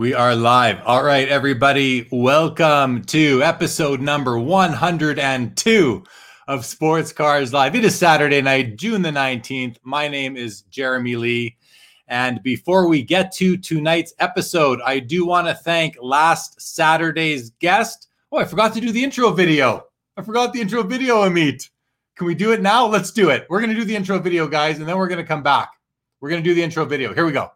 We are live. All right, everybody, welcome to episode number 102 of Sports Cars Live. It is Saturday night, June the 19th. My name is Jeremy Lee. And before we get to tonight's episode, I do want to thank last Saturday's guest. Oh, I forgot to do the intro video. I forgot the intro video, Amit. Can we do it now? Let's do it. We're going to do the intro video, guys, and then we're going to come back. We're going to do the intro video. Here we go.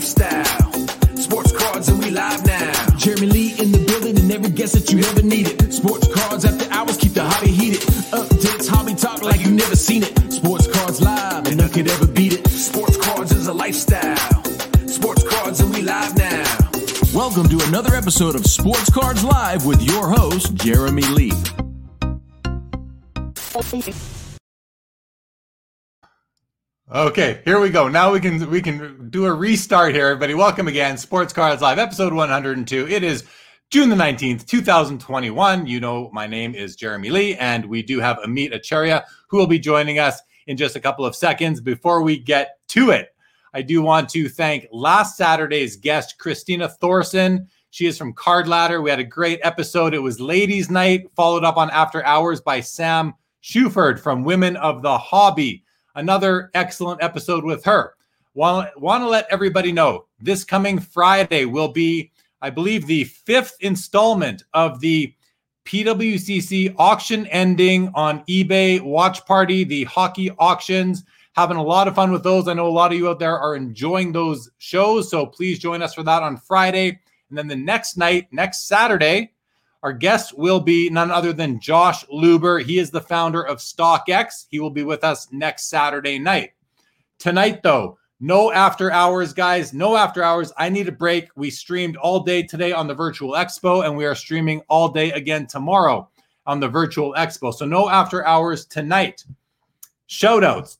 Lifestyle. Sports cards and we live now. Jeremy Lee in the building and every guest that you ever needed. Sports cards after hours keep the hobby heated. Updates, hobby talk like you never seen it. Sports cards live and none could ever beat it. Sports cards is a lifestyle. Sports cards and we live now. Welcome to another episode of Sports Cards Live with your host, Jeremy Lee. Okay, here we go. Now we can we can do a restart here, everybody. Welcome again, Sports Cards Live, episode 102. It is June the 19th, 2021. You know, my name is Jeremy Lee, and we do have Amit Acharya, who will be joining us in just a couple of seconds. Before we get to it, I do want to thank last Saturday's guest, Christina Thorson. She is from Card Ladder. We had a great episode. It was Ladies' Night, followed up on After Hours by Sam Shuford from Women of the Hobby another excellent episode with her. Want, to let everybody know this coming Friday will be, I believe, the fifth installment of the PWCC auction ending on eBay watch party, the hockey auctions. Having a lot of fun with those. I know a lot of you out there are enjoying those shows. So please join us for that on Friday. And then the next night, next Saturday, our guest will be none other than Josh Luber. He is the founder of StockX. He will be with us next Saturday night. Tonight, though, no after hours, guys. No after hours. I need a break. We streamed all day today on the Virtual Expo, and we are streaming all day again tomorrow on the Virtual Expo. So, no after hours tonight. Shout outs.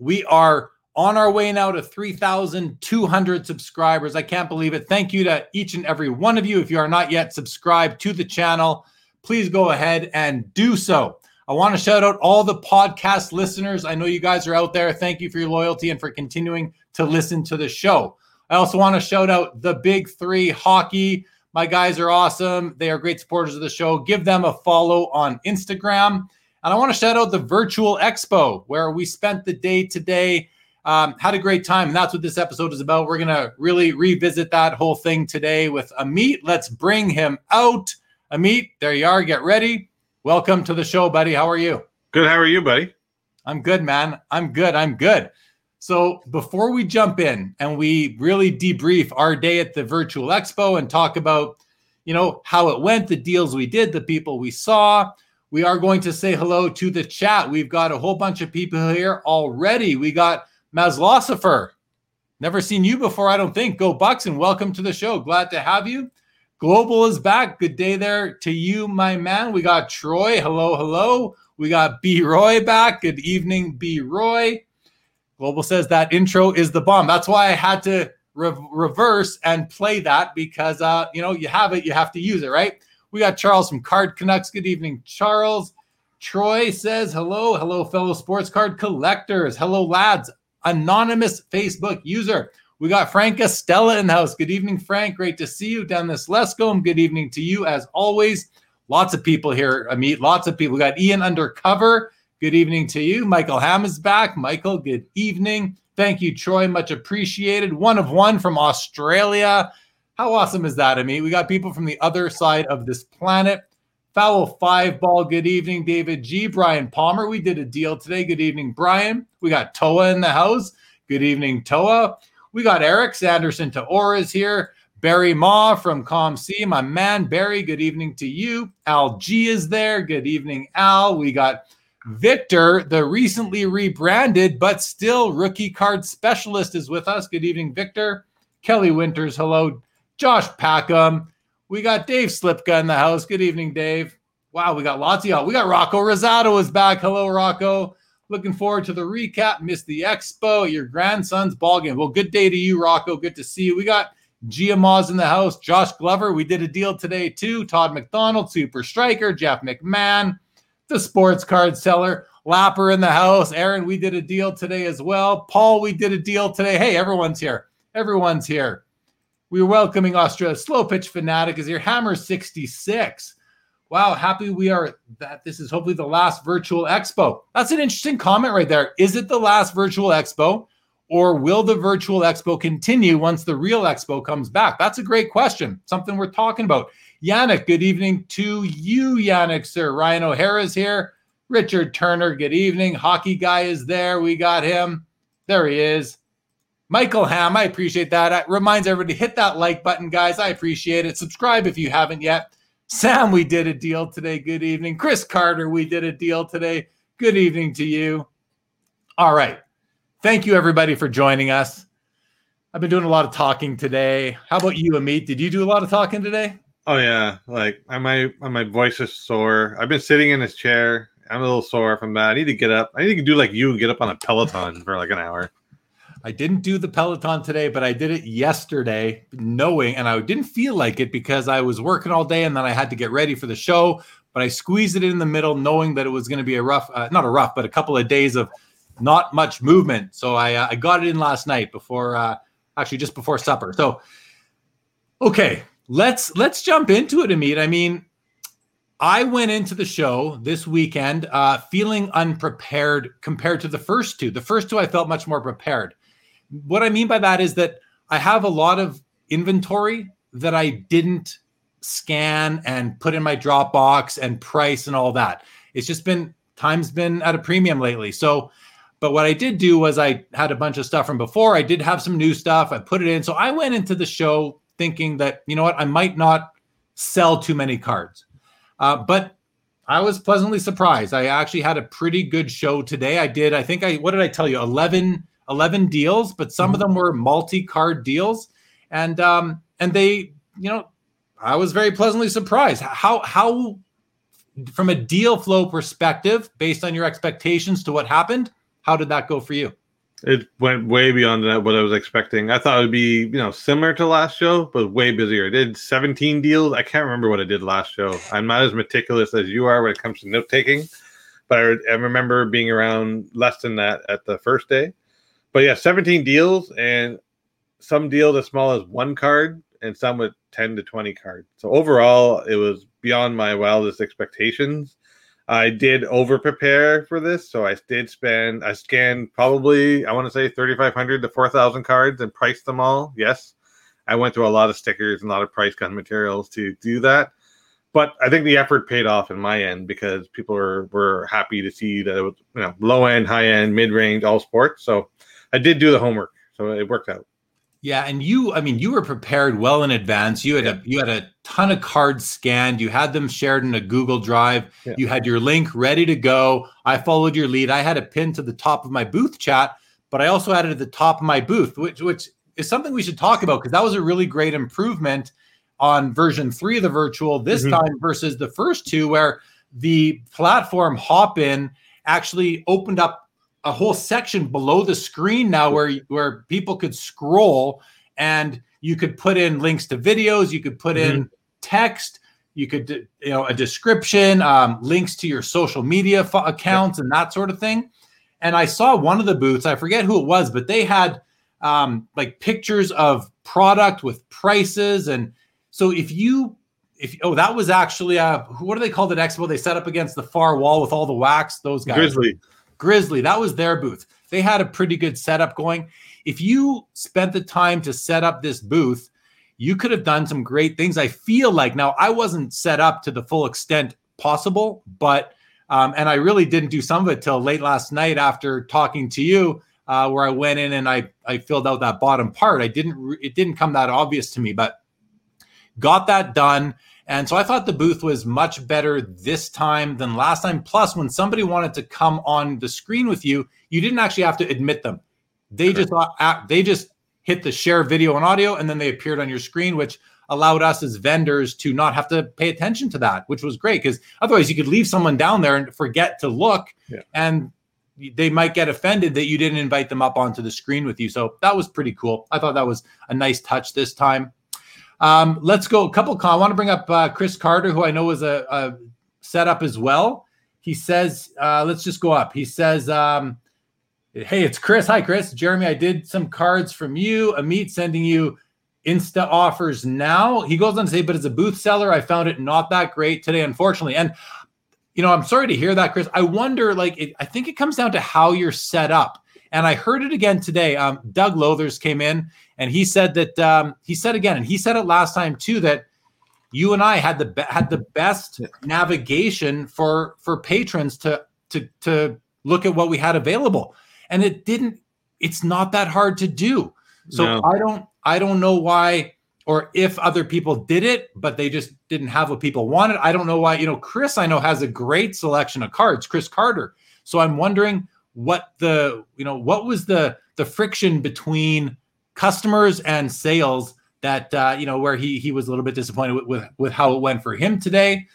We are on our way now to 3,200 subscribers. I can't believe it. Thank you to each and every one of you. If you are not yet subscribed to the channel, please go ahead and do so. I want to shout out all the podcast listeners. I know you guys are out there. Thank you for your loyalty and for continuing to listen to the show. I also want to shout out the big three hockey. My guys are awesome. They are great supporters of the show. Give them a follow on Instagram. And I want to shout out the virtual expo where we spent the day today um, had a great time. And that's what this episode is about. We're going to really revisit that whole thing today with Amit. Let's bring him out. Amit, there you are. Get ready. Welcome to the show, buddy. How are you? Good. How are you, buddy? I'm good, man. I'm good. I'm good. So before we jump in and we really debrief our day at the virtual expo and talk about, you know, how it went, the deals we did, the people we saw, we are going to say hello to the chat. We've got a whole bunch of people here already. We got Mazlosifer, never seen you before, I don't think. Go Bucks and welcome to the show. Glad to have you. Global is back. Good day there to you, my man. We got Troy. Hello, hello. We got B Roy back. Good evening, B Roy. Global says that intro is the bomb. That's why I had to re- reverse and play that because uh, you know you have it, you have to use it, right? We got Charles from Card Canucks. Good evening, Charles. Troy says hello, hello, fellow sports card collectors. Hello, lads anonymous Facebook user. We got Frank Estella in the house. Good evening, Frank. Great to see you down this Lescombe. Good evening to you as always. Lots of people here, Amit. Lots of people. We got Ian Undercover. Good evening to you. Michael Ham is back. Michael, good evening. Thank you, Troy. Much appreciated. One of one from Australia. How awesome is that, Amit? We got people from the other side of this planet. Foul five ball. Good evening, David G. Brian Palmer. We did a deal today. Good evening, Brian. We got Toa in the house. Good evening, Toa. We got Eric Sanderson to Auras here. Barry Ma from ComC, my man Barry. Good evening to you. Al G is there. Good evening, Al. We got Victor, the recently rebranded but still rookie card specialist, is with us. Good evening, Victor. Kelly Winters, hello. Josh Packham. We got Dave Slipka in the house. Good evening, Dave. Wow, we got lots of y'all. We got Rocco Rosado is back. Hello, Rocco. Looking forward to the recap. Missed the expo your grandson's ball game. Well, good day to you, Rocco. Good to see you. We got Gia Moz in the house. Josh Glover. We did a deal today too. Todd McDonald, Super Striker, Jeff McMahon, the sports card seller. Lapper in the house. Aaron, we did a deal today as well. Paul, we did a deal today. Hey, everyone's here. Everyone's here. We're welcoming Australia. Slow pitch fanatic is here. Hammer 66. Wow, happy we are that this is hopefully the last virtual expo. That's an interesting comment right there. Is it the last virtual expo? Or will the virtual expo continue once the real expo comes back? That's a great question. Something we're talking about. Yannick, good evening to you, Yannick, sir. Ryan O'Hara is here. Richard Turner, good evening. Hockey guy is there. We got him. There he is. Michael Ham, I appreciate that. It reminds everybody hit that like button, guys. I appreciate it. Subscribe if you haven't yet. Sam, we did a deal today. Good evening. Chris Carter, we did a deal today. Good evening to you. All right. Thank you, everybody, for joining us. I've been doing a lot of talking today. How about you, Amit? Did you do a lot of talking today? Oh yeah, like my my voice is sore. I've been sitting in this chair. I'm a little sore from that. I need to get up. I need to do like you get up on a Peloton for like an hour. I didn't do the Peloton today, but I did it yesterday, knowing, and I didn't feel like it because I was working all day and then I had to get ready for the show. But I squeezed it in the middle, knowing that it was going to be a rough, uh, not a rough, but a couple of days of not much movement. So I uh, I got it in last night before uh, actually just before supper. So okay, let's let's jump into it, Amit. I mean, I went into the show this weekend uh, feeling unprepared compared to the first two. The first two I felt much more prepared. What I mean by that is that I have a lot of inventory that I didn't scan and put in my Dropbox and price and all that. It's just been time's been at a premium lately. So but what I did do was I had a bunch of stuff from before. I did have some new stuff. I put it in. So I went into the show thinking that, you know what, I might not sell too many cards. Uh, but I was pleasantly surprised. I actually had a pretty good show today. I did, I think I, what did I tell you? 11, 11 deals, but some mm-hmm. of them were multi-card deals. And, um, and they, you know, I was very pleasantly surprised. How, how, from a deal flow perspective, based on your expectations to what happened, how did that go for you? It went way beyond that what I was expecting. I thought it would be, you know, similar to last show, but way busier. I did 17 deals. I can't remember what I did last show. I'm not as meticulous as you are when it comes to note taking, but I, I remember being around less than that at the first day. But yeah, 17 deals and some deals as small as one card and some with 10 to 20 cards. So overall, it was beyond my wildest expectations. I did over prepare for this, so I did spend. I scanned probably I want to say thirty five hundred to four thousand cards and priced them all. Yes, I went through a lot of stickers and a lot of price gun materials to do that. But I think the effort paid off in my end because people were were happy to see that it was you know low end, high end, mid range, all sports. So I did do the homework, so it worked out. Yeah, and you, I mean, you were prepared well in advance. You had yeah. a you had a ton of cards scanned. You had them shared in a Google Drive. Yeah. You had your link ready to go. I followed your lead. I had a pin to the top of my booth chat, but I also it at the top of my booth, which which is something we should talk about because that was a really great improvement on version three of the virtual this mm-hmm. time versus the first two, where the platform Hopin actually opened up a whole section below the screen now where where people could scroll and you could put in links to videos you could put mm-hmm. in text you could you know a description um, links to your social media f- accounts and that sort of thing. And i saw one of the booths i forget who it was but they had um, like pictures of product with prices and so if you if oh that was actually uh what do they call it expo? They set up against the far wall with all the wax those guys. Grizzly Grizzly, that was their booth. They had a pretty good setup going. If you spent the time to set up this booth, you could have done some great things. I feel like now I wasn't set up to the full extent possible, but um, and I really didn't do some of it till late last night after talking to you, uh, where I went in and I I filled out that bottom part. I didn't it didn't come that obvious to me, but got that done. And so I thought the booth was much better this time than last time. Plus, when somebody wanted to come on the screen with you, you didn't actually have to admit them. They just uh, they just hit the share video and audio, and then they appeared on your screen, which allowed us as vendors to not have to pay attention to that, which was great because otherwise you could leave someone down there and forget to look, yeah. and they might get offended that you didn't invite them up onto the screen with you. So that was pretty cool. I thought that was a nice touch this time. Um, let's go a couple. I want to bring up uh, Chris Carter, who I know is a, a setup as well. he says, uh, let's just go up. He says, um, Hey, it's Chris. Hi, Chris. Jeremy, I did some cards from you. Amit sending you Insta offers now. He goes on to say, but as a booth seller, I found it not that great today, unfortunately. And you know, I'm sorry to hear that, Chris. I wonder, like, it, I think it comes down to how you're set up. And I heard it again today. Um, Doug Lothers came in and he said that um, he said again, and he said it last time too, that you and I had the be- had the best navigation for for patrons to to to look at what we had available, and it didn't. It's not that hard to do. So No. I don't I don't know why or if other people did it, but they just didn't have what people wanted. I don't know why. You know, Chris I know has a great selection of cards, Chris Carter. So I'm wondering what the you know what was the the friction between customers and sales that uh, you know where he he was a little bit disappointed with with, with how it went for him today.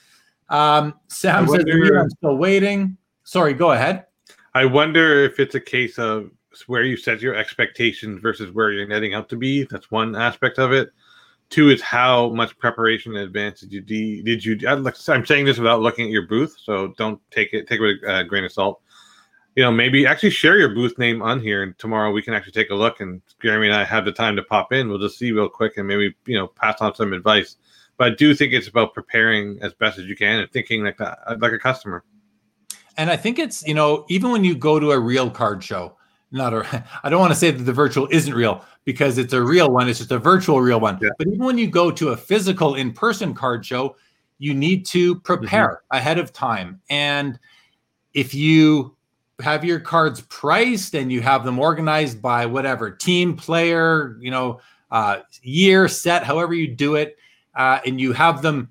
Um, Sam says wonder- I'm still waiting. Sorry, go ahead. I wonder if it's a case of where you set your expectations versus where you're netting out to be. That's one aspect of it. Two is how much preparation in advance did you de- did you? I'm saying this without looking at your booth, so don't take it take it with a grain of salt. You know, maybe actually share your booth name on here, and tomorrow we can actually take a look. And Jeremy and I have the time to pop in. We'll just see real quick, and maybe you know pass on some advice. But I do think it's about preparing as best as you can and thinking like that, like a customer. And I think it's, you know, even when you go to a real card show, not a, I don't want to say that the virtual isn't real because it's a real one, it's just a virtual real one. Yeah. But even when you go to a physical in person card show, you need to mm-hmm. prepare ahead of time. And if you have your cards priced and you have them organized by whatever team, player, you know, uh, year, set, however you do it, uh, and you have them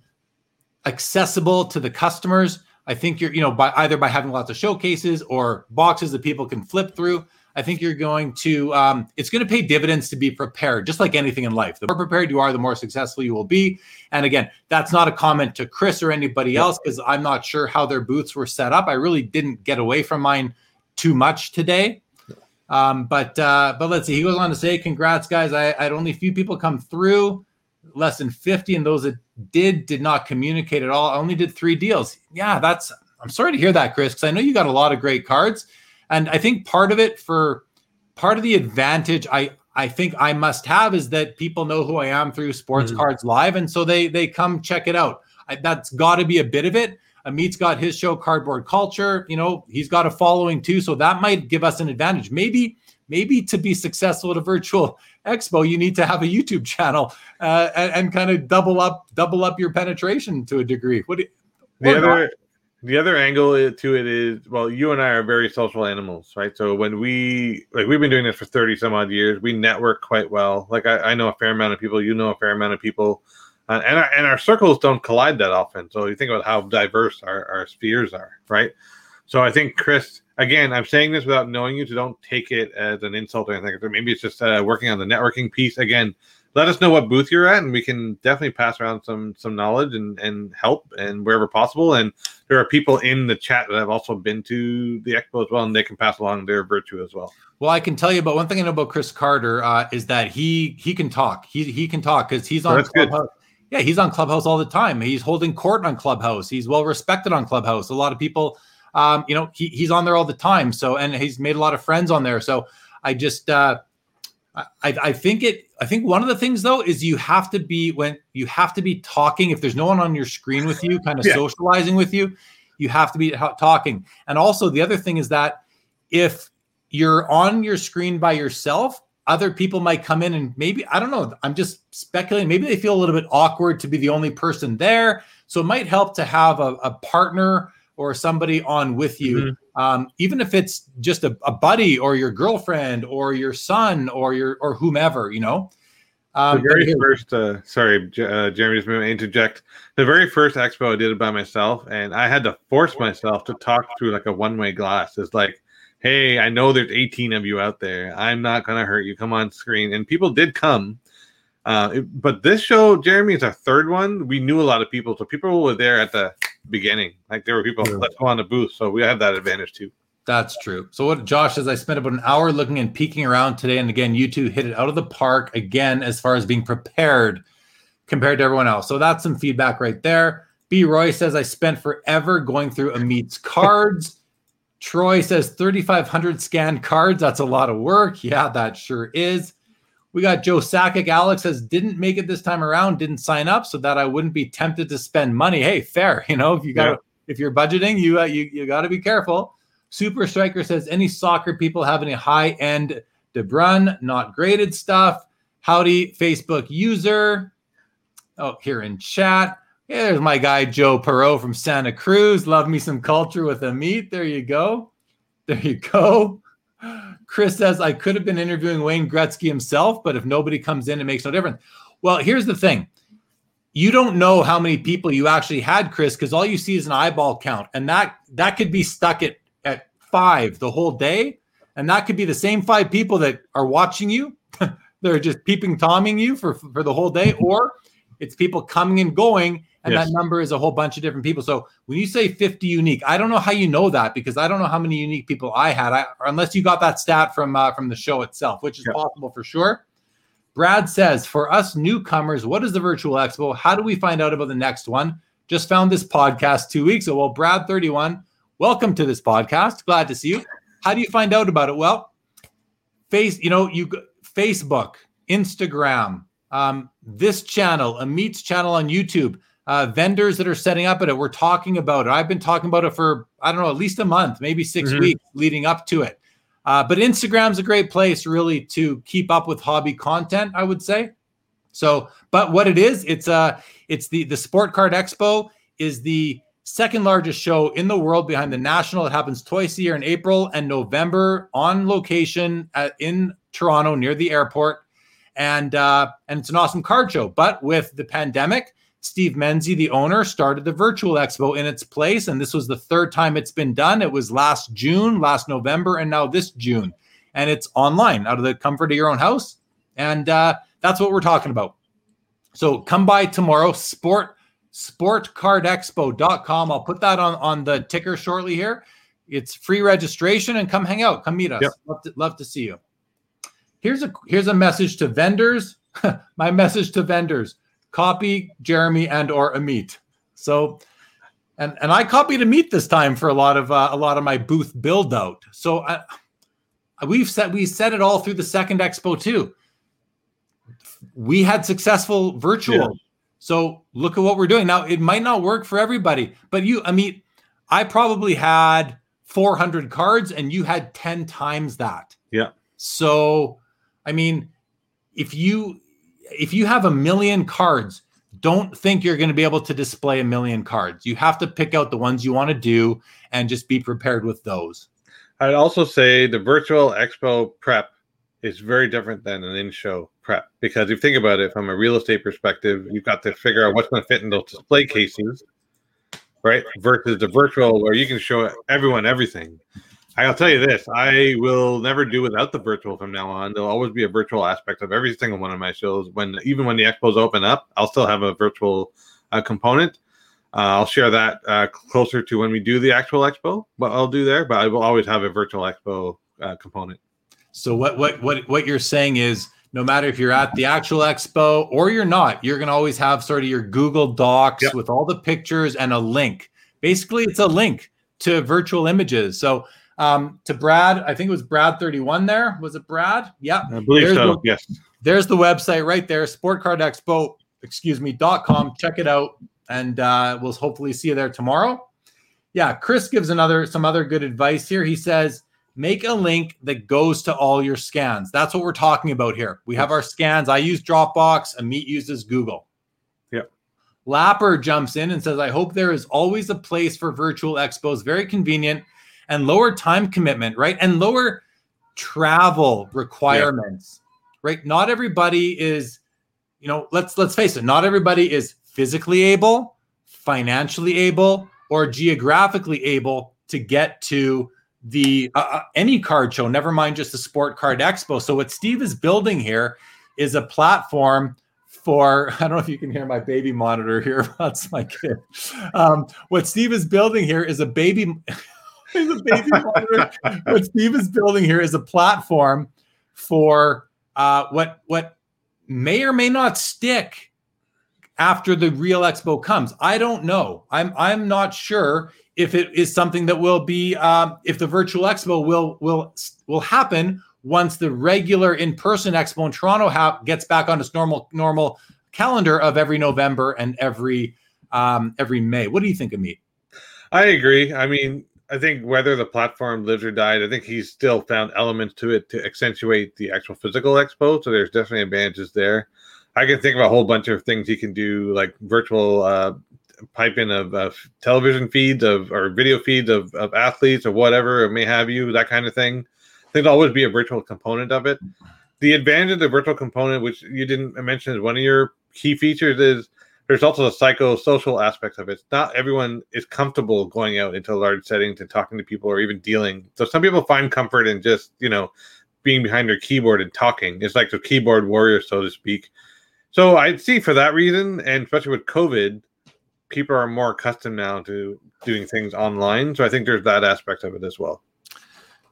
accessible to the customers. I think you're, you know, by either by having lots of showcases or boxes that people can flip through. I think you're going to, um, it's going to pay dividends to be prepared, just like anything in life. The more prepared you are, the more successful you will be. And again, that's not a comment to Chris or anybody else because I'm not sure how their booths were set up. I really didn't get away from mine too much today. Um, but uh, but let's see. He goes on to say, "Congrats, guys! I, I had only a few people come through, less than 50, and those that did did not communicate at all. I only did three deals. Yeah, that's. I'm sorry to hear that, Chris, because I know you got a lot of great cards, and I think part of it for part of the advantage I I think I must have is that people know who I am through Sports Mhm. Cards Live, and so they they come check it out. I, that's got to be a bit of it. Amit's got his show, Cardboard Culture. You know, he's got a following too, so that might give us an advantage. Maybe, maybe to be successful at a virtual expo, you need to have a YouTube channel uh, and, and kind of double up, double up your penetration to a degree. What? Do you, the other the other angle to it is well you and i are very social animals right? So when we like we've been doing this for 30 some odd years. We network quite well. Like i, I know a fair amount of people. You know a fair amount of people. Uh, and, our, and our circles don't collide that often. So you think about how diverse our, our spheres are right? So i think chris again i'm saying this without knowing you so don't take it as an insult or anything. Maybe it's just uh, working on the networking piece. Again let us know what booth you're at and we can definitely pass around some some knowledge and and help and wherever possible and there are people in the chat that have also been to the expo as well and they can pass along their virtue as well Well, I can tell you about one thing I know about Chris Carter uh, is that he he can talk. He he can talk because he's on that's good. Yeah, he's on Clubhouse all the time. He's holding court on Clubhouse. He's well respected on Clubhouse. A lot of people, um, you know, he, he's on there all the time. So and he's made a lot of friends on there. So I just uh, I, I think it I think one of the things though is you have to be when you have to be talking. If there's no one on your screen with you kind of Yeah. socializing with you you have to be talking. And also the other thing is that if you're on your screen by yourself other people might come in and maybe I don't know I'm just speculating maybe they feel a little bit awkward to be the only person there. So it might help to have a, a partner or somebody on with you mm-hmm. Um, even if it's just a, a buddy or your girlfriend or your son or your or whomever you know? Um, the very first uh sorry uh, jeremy just to interject? The very first expo i did it by myself and i had to force myself to talk through like a one-way glass. It's like hey i know there's 18 of you out there. I'm not going to hurt you. Come on screen. And people did come uh, it- but this show jeremy is our third one we knew a lot of people so people were there at the beginning like there were people Yeah. let's go on the booth so we have that advantage too That's true. So what Josh says, I spent about an hour looking and peeking around today, and again, you two hit it out of the park again as far as being prepared compared to everyone else. So that's some feedback right there. B. Roy says, I spent forever going through Amit's cards. Troy says 3,500 scanned cards. That's a lot of work. Yeah, that sure is. We got Joe Sakic. Alex says, didn't make it this time around, didn't sign up so that I wouldn't be tempted to spend money. Hey, fair. You know, if you got Yeah. if you're budgeting, you uh, you, you got to be careful. Super Striker says, any soccer people have any high end De Bruyne, not graded stuff? Howdy, Facebook user. Oh, here in chat. Yeah, there's my guy Joe Perot from Santa Cruz. Love me some culture with Amit. There you go. There you go. Chris says I could have been interviewing Wayne Gretzky himself, but if nobody comes in, it makes no difference. Well, here's the thing. You don't know how many people you actually had, Chris, because all you see is an eyeball count, and that that could be stuck at at five the whole day, and that could be the same five people that are watching you. They're just peeping tomming you for for the whole day, or it's people coming and going, and Yes. that number is a whole bunch of different people. So when you say 50 unique, I don't know how you know that because I don't know how many unique people I had. I, unless you got that stat from uh, from the show itself, which is possible for sure. Brad says, for us newcomers, what is the virtual expo? How do we find out about the next one? Just found this podcast two weeks ago. Well, Brad 31, welcome to this podcast. Glad to see you. How do you find out about it? Well, face, you know, you Facebook, Instagram, um, this channel, Amit's channel on YouTube, uh, vendors that are setting up at it. We're talking about it. I've been talking about it for I don't know at least a month, maybe 6 Mhm. weeks leading up to it. Uh, but Instagram's a great place really to keep up with hobby content. I would say. So, but what it is, it's uh it's the the Sport Card Expo is the second largest show in the world behind the national. It happens twice a year in April and November on location at, in Toronto near the airport, and uh, and it's an awesome card show. But with the pandemic, Steve Menzie, the owner, started the virtual expo in its place, and this was the third time it's been done. It was last June, last November, and now this June, and it's online out of the comfort of your own house, and uh, that's what we're talking about. So come by tomorrow, sport sportcardexpo.com. I'll put that on on the ticker shortly here. It's free registration and come hang out, come meet us. Yep. Love, to, love to see you. Here's a here's a message to vendors. My message to vendors: copy Jeremy and or Amit. So, and and I copied Amit this time for a lot of uh, a lot of my booth build out. So I, we've said we said it all through the second expo too. We had successful virtual. Yeah. So look at what we're doing now. It might not work for everybody, but you, I mean, I probably had 400 cards and you had 10 times that. Yeah. So, I mean, if you if you have a million cards, don't think you're going to be able to display a million cards. You have to pick out the ones you want to do and just be prepared with those. I'd also say the virtual expo prep is very different than an in-show prep because if you think about it from a real estate perspective, you've got to figure out what's going to fit in those display cases, right? Versus the virtual where you can show everyone everything. I'll tell you this: I will never do without the virtual from now on. There'll always be a virtual aspect of every single one of my shows. When even when the expos open up, I'll still have a virtual uh, component. Uh, I'll share that uh, closer to when we do the actual expo. What I'll do there, but I will always have a virtual expo uh, component. So what what what what you're saying is no matter if you're at the actual expo or you're not, you're going to always have sort of your Google Docs Yep. with all the pictures and a link. Basically, it's a link to virtual images. So um, to Brad, I think it was Brad 31 there. Was it Brad? Yeah. I believe There's so. the- yes. There's the website right there, sportcardexpo, excuse me, dot com. Check it out. And uh, we'll hopefully see you there tomorrow. Yeah, Chris gives another some other good advice here. He says, make a link that goes to all your scans. That's what we're talking about here. We have our scans. I use Dropbox, Amit uses Google. Yep. Lapper jumps in and says, I hope there is always a place for virtual expos. Very convenient and lower time commitment, right? And lower travel requirements, right? Not everybody is, you know, let's let's face it, not everybody is physically able, financially able, or geographically able to get to the uh, uh, any card show, never mind just the sport card expo. So what Steve is building here is a platform for I don't know if you can hear my baby monitor here. That's my kid. Um, what Steve is building here is a baby a baby monitor. What Steve is building here is a platform for uh, what what may or may not stick after the real expo comes. I don't know. I'm I'm not sure if it is something that will be um, if the virtual expo will will will happen once the regular in-person expo in Toronto ha- gets back on its normal normal calendar of every November and every um, every May. What do you think Amit? I agree. I mean, I think whether the platform lives or died, I think he's still found elements to it to accentuate the actual physical expo. So there's definitely advantages there. I can think of a whole bunch of things he can do, like virtual uh, piping of, of television feeds of or video feeds of, of athletes or whatever it may have you, that kind of thing. There'll always be a virtual component of it. The advantage of the virtual component, which you didn't mention as one of your key features, is there's also the psychosocial aspects of it. Not everyone is comfortable going out into a large settings and talking to people or even dealing. So some people find comfort in just, you know, being behind their keyboard and talking. It's like the keyboard warrior, so to speak. So I'd see for that reason, and especially with COVID, people are more accustomed now to doing things online. So I think there's that aspect of it as well.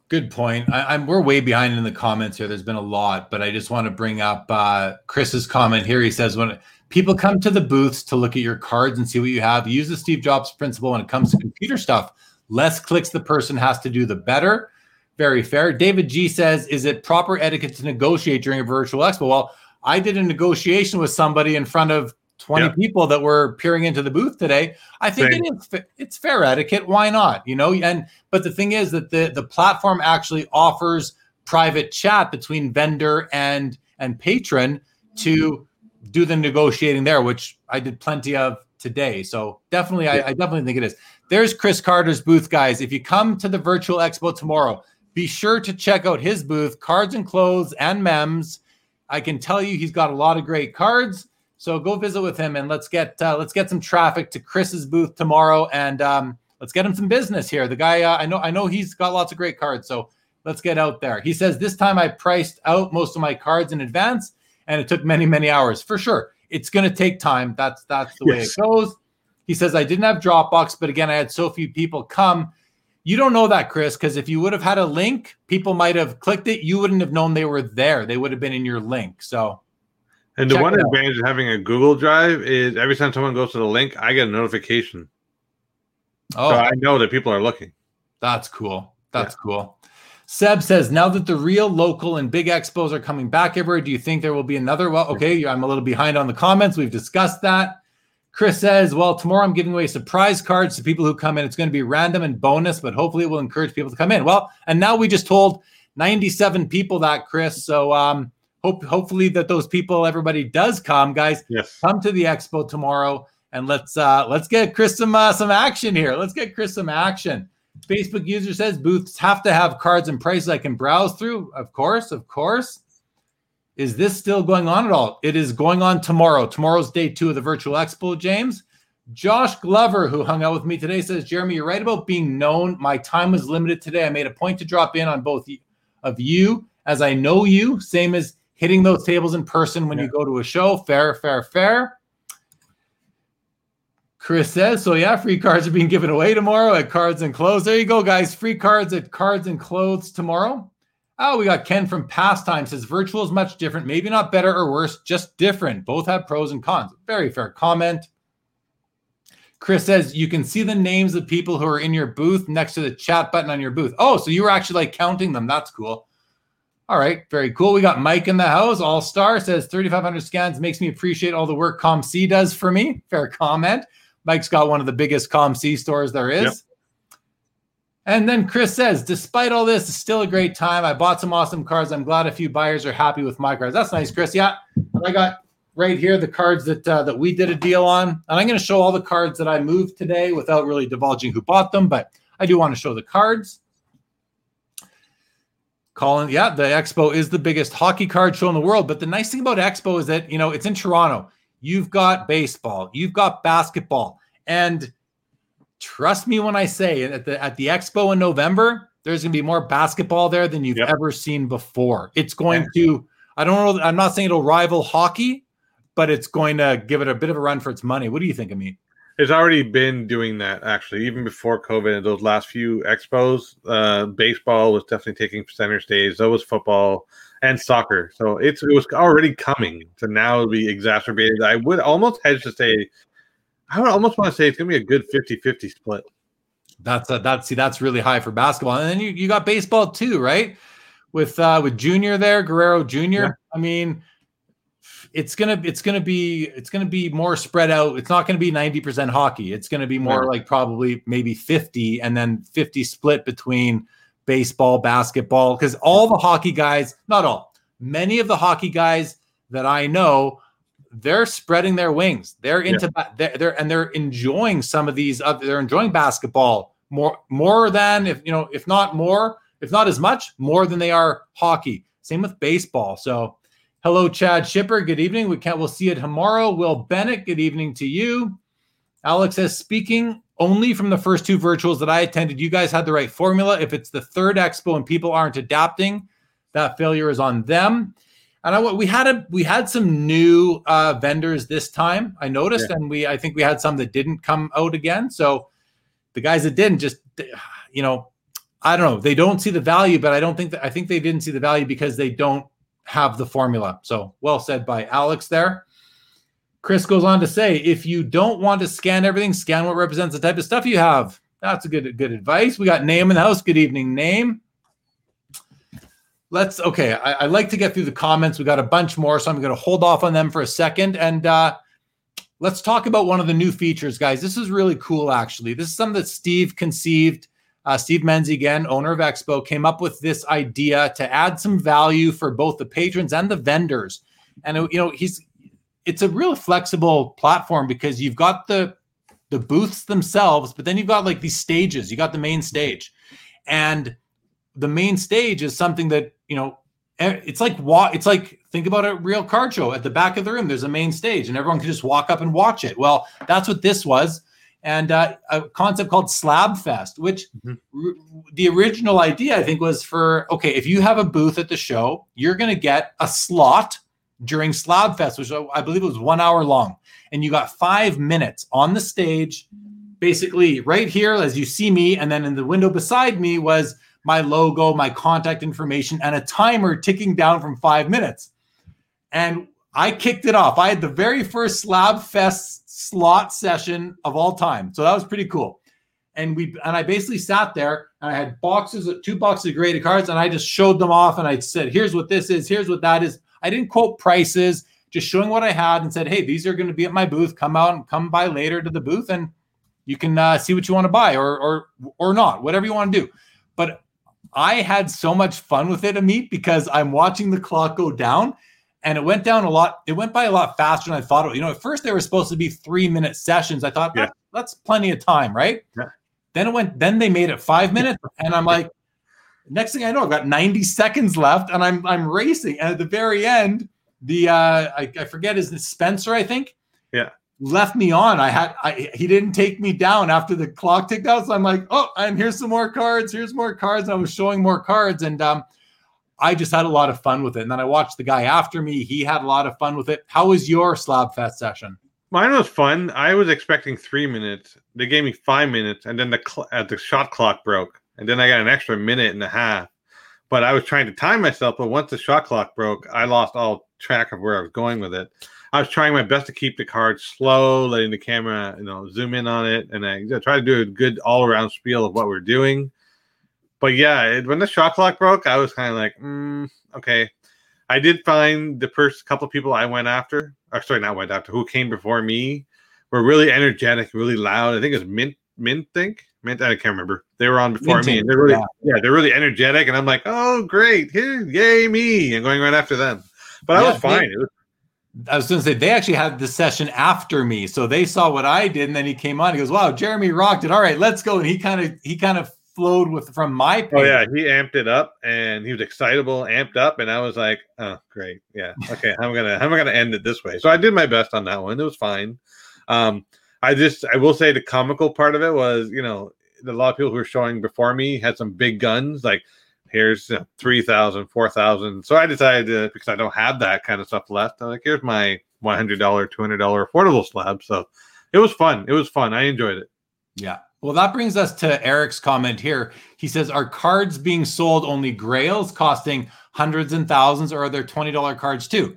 Good point. I, am we're way behind in the comments here. There's been a lot, but I just want to bring up uh, Chris's comment here. He says when people come to the booths to look at your cards and see what you have, use the Steve Jobs principle when it comes to computer stuff. Less clicks the person has to do, the better. Very fair. David G says, "Is it proper etiquette to negotiate during a virtual expo?" Well, I did a negotiation with somebody in front of 20 yeah. people that were peering into the booth today. I think Same. it is it's fair etiquette. Why not? You know, and but the thing is that the the platform actually offers private chat between vendor and and patron to do the negotiating there, which I did plenty of today. So definitely, yeah. I, I definitely think it is. There's Chris Carter's booth, guys. If you come to the virtual expo tomorrow, be sure to check out his booth, cards and clothes and mems. I can tell you he's got a lot of great cards. So go visit with him and let's get uh, let's get some traffic to Chris's booth tomorrow and um, let's get him some business here. The guy uh, I know I know he's got lots of great cards, so let's get out there. He says this time I priced out most of my cards in advance and it took many many hours for sure. It's going to take time. That's that's the yes. way it goes. He says I didn't have Dropbox, but again I had so few people come. You don't know that, Chris, because if you would have had a link, people might have clicked it. You wouldn't have known they were there. They would have been in your link. So and the one advantage of having a Google Drive is every time someone goes to the link, I get a notification. Oh, so I know that people are looking. That's cool. That's yeah. cool. Seb says, now that the real local and big expos are coming back everywhere, do you think there will be another? Well, okay, I'm a little behind on the comments. We've discussed that. Chris says, well, tomorrow I'm giving away surprise cards to people who come in. It's going to be random and bonus, but hopefully it will encourage people to come in. Well, and now we just told 97 people that, Chris. So um, hope hopefully that those people, everybody does come, guys. Yes. Come to the expo tomorrow and let's uh let's get Chris some uh, some action here. Let's get Chris some action. Facebook user says booths have to have cards and prices I can browse through. Of course, of course. Is this still going on at all? It is going on tomorrow. Tomorrow's day two of the virtual expo, James. Josh Glover, who hung out with me today, says, Jeremy, you're right about being known. My time was limited today. I made a point to drop in on both of you as I know you, same as hitting those tables in person when yeah. you go to a show. Fair, fair, fair. Chris says, so yeah, free cards are being given away tomorrow at Cards and Clothes. There you go, guys. Free cards at Cards and Clothes tomorrow. Oh, we got Ken from Pastime says virtual is much different, maybe not better or worse, just different. Both have pros and cons. Very fair comment. Chris says you can see the names of people who are in your booth next to the chat button on your booth. Oh, so you were actually like counting them. That's cool. All right, very cool. We got Mike in the house. All star says 3,500 scans makes me appreciate all the work ComC does for me. Fair comment. Mike's got one of the biggest ComC stores there is. Yep. And then Chris says, despite all this, it's still a great time. I bought some awesome cards. I'm glad a few buyers are happy with my cards. That's nice, Chris. Yeah, I got right here the cards that uh, that we did a deal on, and I'm going to show all the cards that I moved today without really divulging who bought them, but I do want to show the cards. Colin, yeah, the Expo is the biggest hockey card show in the world. But the nice thing about Expo is that, you know, it's in Toronto. You've got baseball, you've got basketball. And trust me when I say at the at the Expo in November, there's gonna be more basketball there than you've yep. ever seen before. It's going to, I don't know, I'm not saying it'll rival hockey, but it's going to give it a bit of a run for its money. What do you think Amit? It's already been doing that actually, even before COVID. Those last few expos, uh, baseball was definitely taking center stage. So was football, and soccer. So it's it was already coming to now be exacerbated. I would almost hedge to say, I would almost want to say it's going to be a good 50-50 split. That's a, that's see that's really high for basketball, and then you, you got baseball too, right? With uh with Junior there, Guerrero Junior. Yeah. I mean, it's gonna it's gonna be it's gonna be more spread out. It's not gonna be ninety percent hockey. It's gonna be more Yeah. like probably maybe fifty, and then fifty split between baseball, basketball, because all the hockey guys, not all, many of the hockey guys that I know, they're spreading their wings. They're into ba- they're, they're and they're enjoying some of these. Other, they're enjoying basketball more more than if you know if not more if not as much more than they are hockey. Same with baseball. So. Hello, Chad Shipper. Good evening. We can't. We'll see you tomorrow. Will Bennett. Good evening to you. Alex says, speaking only from the first two virtuals that I attended, you guys had the right formula. If it's the third expo and people aren't adapting, that failure is on them. And I we had a we had some new uh, vendors this time. I noticed, and we I think we had some that didn't come out again. So the guys that didn't just you know I don't know they don't see the value, but I don't think that I think they didn't see the value because they don't have the formula. So well said by Alex there. Chris goes on to say, if you don't want to scan everything, scan what represents the type of stuff you have. That's a good good advice. We got name in the house. Good evening, name. Let's okay. I, I like to get through the comments. We got a bunch more, so I'm going to hold off on them for a second. And uh, let's talk about one of the new features, guys. This is really cool, actually. This is something that Steve conceived. Uh, Steve Menzie, again, owner of Expo, came up with this idea to add some value for both the patrons and the vendors. And you know, he's it's a real flexible platform because you've got the the booths themselves, but then you've got like these stages. You got the main stage, and the main stage is something that you know. It's like wa- It's like think about a real card show. At the back of the room, there's a main stage, and everyone can just walk up and watch it. Well, that's what this was, and uh, a concept called Slab Fest, which Mhm. r- the original idea I think was for okay, if you have a booth at the show, you're going to get a slot during Slab Fest, which oh, I believe was one hour long, and you got five minutes on the stage, basically right here as you see me, and then in the window beside me was my logo, my contact information, and a timer ticking down from five minutes. And I kicked it off. I had the very first Slab Fest slot session of all time, so that was pretty cool. And we and I basically sat there and I had boxes, of two boxes of graded cards, and I just showed them off and I said, "Here's what this is. Here's what that is." I didn't quote prices, just showing what I had and said, "Hey, these are going to be at my booth. Come out and come by later to the booth, and you can uh, see what you want to buy or or or not, whatever you want to do." But I had so much fun with it, Amit, because I'm watching the clock go down, and it went down a lot. It went by a lot faster than I thought. It, you know, at first they were supposed to be three minute sessions. I thought Yeah. "That- that's plenty of time, right? Yeah. Then it went. Then they made it five minutes, and I'm like, next thing I know, I've got 90 seconds left, and I'm I'm racing. And at the very end, the uh, I, I forget his Spencer, I think. Yeah. Left me on. I had I he didn't take me down after the clock ticked out. So I'm like, oh, and here's some more cards. Here's more cards. And I was showing more cards, and um, I just had a lot of fun with it. And then I watched the guy after me. He had a lot of fun with it. How was your Slab Fest session? Mine was fun. I was expecting three minutes. They gave me five minutes, and then the cl- uh, the shot clock broke, and then I got an extra minute and a half. But I was trying to time myself, but once the shot clock broke, I lost all track of where I was going with it. I was trying my best to keep the card slow, letting the camera, you know, zoom in on it, and I try to do a good all around spiel of what we're doing. But yeah, it, when the shot clock broke, I was kind of like, mm, okay. I did find the first couple of people I went after, or sorry, not went after, who came before me, were really energetic, really loud. I think it was Mint, Mint, think Mint. I can't remember. They were on before me, and they're really, yeah. yeah. they're really energetic. And I'm like, oh, great, here, yay me, and going right after them. But I was fine. they- was, I was going to say they actually had the session after me, so they saw what I did, and then he came on. He goes, "Wow, Jeremy rocked it. All right, let's go." And he kind of he kind of flowed with from my. oh yeah, he amped it up, and he was excitable, amped up, and I was like, oh, great, yeah, okay, I'm gonna, I'm gonna end it this way? So I did my best on that one. It was fine. Um, I just, I will say, the comical part of it was, you know, a lot of people who were showing before me had some big guns, like here's you know, 3,000, 4,000. So I decided to, because I don't have that kind of stuff left, I'm like, here's my $100, $200 affordable slab. So it was fun. It was fun. I enjoyed it. Yeah, Well, that brings us to Eric's comment here. He says, Are cards being sold only grails costing hundreds and thousands, or are there $20 cards too?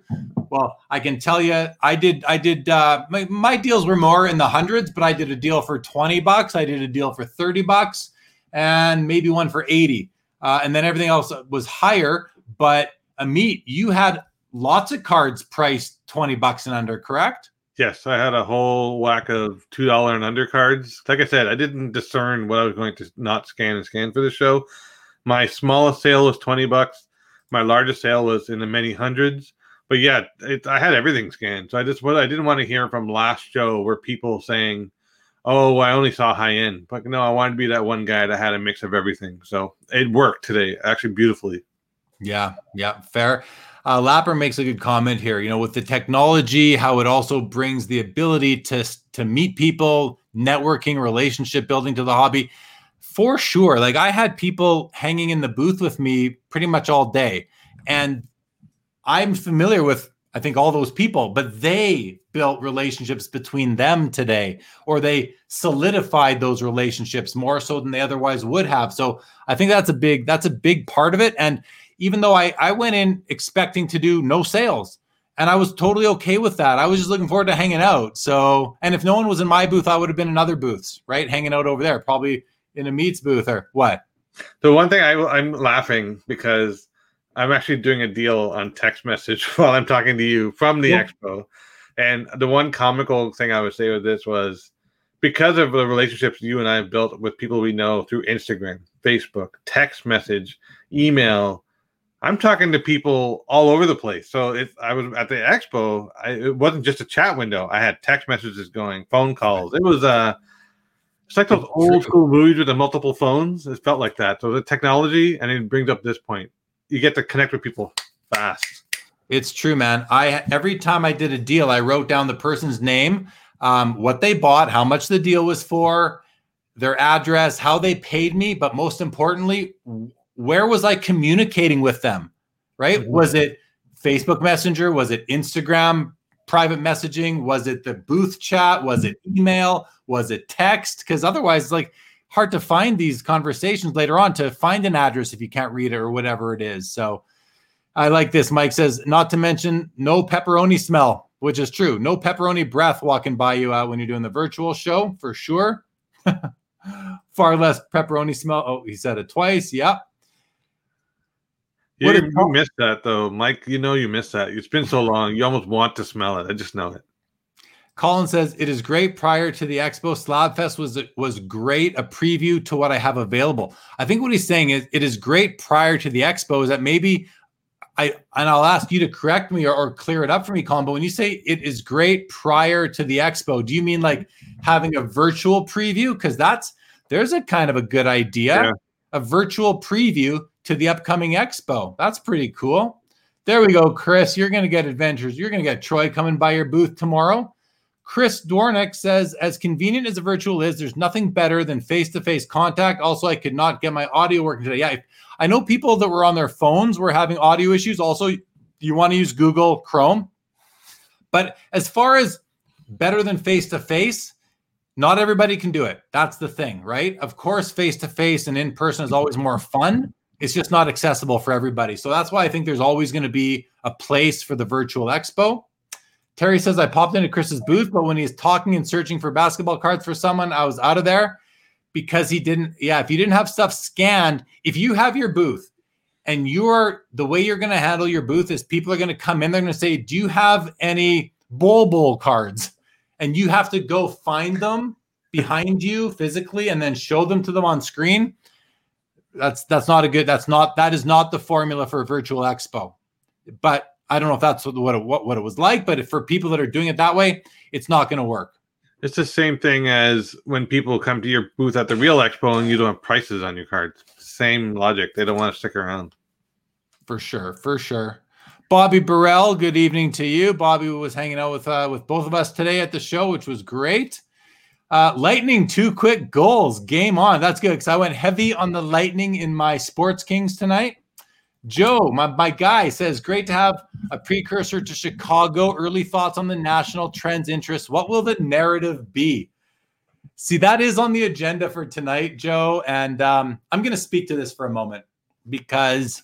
Well, I can tell you, I did, I did, uh, my, my deals were more in the hundreds, but I did a deal for 20 bucks. I did a deal for 30 bucks and maybe one for 80. Uh, and then everything else was higher. But Amit, you had lots of cards priced 20 bucks and under, correct? Yes, I had a whole whack of two dollar and under cards. Like I said, I didn't discern what I was going to not scan and scan for the show. My smallest sale was twenty bucks. My largest sale was in the many hundreds. But yeah, it, I had everything scanned. So I just what I didn't want to hear from last show were people saying, "Oh, I only saw high end." But no, I wanted to be that one guy that had a mix of everything. So it worked today, actually beautifully. Yeah, yeah, fair. Uh, Lapper makes a good comment here. You know, with the technology, how it also brings the ability to to meet people, networking, relationship building to the hobby, for sure. Like I had people hanging in the booth with me pretty much all day, and I'm familiar with I think all those people, but they built relationships between them today, or they solidified those relationships more so than they otherwise would have. So I think that's a big that's a big part of it, and even though I, I went in expecting to do no sales and I was totally okay with that. I was just looking forward to hanging out. So, and if no one was in my booth, I would have been in other booths, right? Hanging out over there, probably in Amit's booth or what? The one thing I, I'm laughing because I'm actually doing a deal on text message while I'm talking to you from the yeah. expo. And the one comical thing I would say with this was because of the relationships you and I have built with people we know through Instagram, Facebook, text message, email, I'm talking to people all over the place. So if I was at the expo, I, it wasn't just a chat window. I had text messages going, phone calls. It was uh it's like those old school movies with the multiple phones. It felt like that. So the technology, and it brings up this point. You get to connect with people fast. It's true, man. I every time I did a deal, I wrote down the person's name, um, what they bought, how much the deal was for, their address, how they paid me, but most importantly, where was I communicating with them? Right? Mm-hmm. Was it Facebook Messenger? Was it Instagram private messaging? Was it the booth chat? Was it email? Was it text? Because otherwise, it's like hard to find these conversations later on to find an address if you can't read it or whatever it is. So I like this. Mike says, not to mention no pepperoni smell, which is true. No pepperoni breath walking by you out when you're doing the virtual show for sure. Far less pepperoni smell. Oh, he said it twice. Yep. You, you missed that though, Mike. You know you missed that. It's been so long. You almost want to smell it. I just know it. Colin says it is great. Prior to the expo, Slabfest was was great. A preview to what I have available. I think what he's saying is it is great prior to the expo. Is that maybe I and I'll ask you to correct me or, or clear it up for me, Colin. But when you say it is great prior to the expo, do you mean like having a virtual preview? Because that's there's a kind of a good idea. Yeah. A virtual preview to the upcoming expo. That's pretty cool. There we go, Chris. You're going to get adventures. You're going to get Troy coming by your booth tomorrow. Chris Dornick says, as convenient as a virtual is, there's nothing better than face to face contact. Also, I could not get my audio working today. Yeah, I know people that were on their phones were having audio issues. Also, you want to use Google Chrome. But as far as better than face to face, not everybody can do it. That's the thing, right? Of course, face to face and in person is always more fun it's just not accessible for everybody. So that's why I think there's always going to be a place for the virtual expo. Terry says I popped into Chris's booth, but when he's talking and searching for basketball cards for someone, I was out of there because he didn't. Yeah, if you didn't have stuff scanned, if you have your booth and you're the way you're going to handle your booth is people are going to come in, they're going to say, "Do you have any Bol Bol cards?" And you have to go find them behind you physically and then show them to them on screen that's that's not a good that's not that is not the formula for a virtual expo. But i don't know if that's what it, what, what it was like but for people that are doing it that way it's not going to work. It's the same thing as when people come to your booth at the real expo and you don't have prices on your cards. Same logic. They don't want to stick around. For sure for sure. Bobby burrell good evening to you. Bobby was hanging out with uh, with both of us today at the show which was great uh, lightning, two quick goals. Game on. That's good because I went heavy on the Lightning in my Sports Kings tonight. Joe, my, my guy, says, great to have a precursor to Chicago. Early thoughts on the national trends interest. What will the narrative be? See, that is on the agenda for tonight, Joe. And um, I'm going to speak to this for a moment because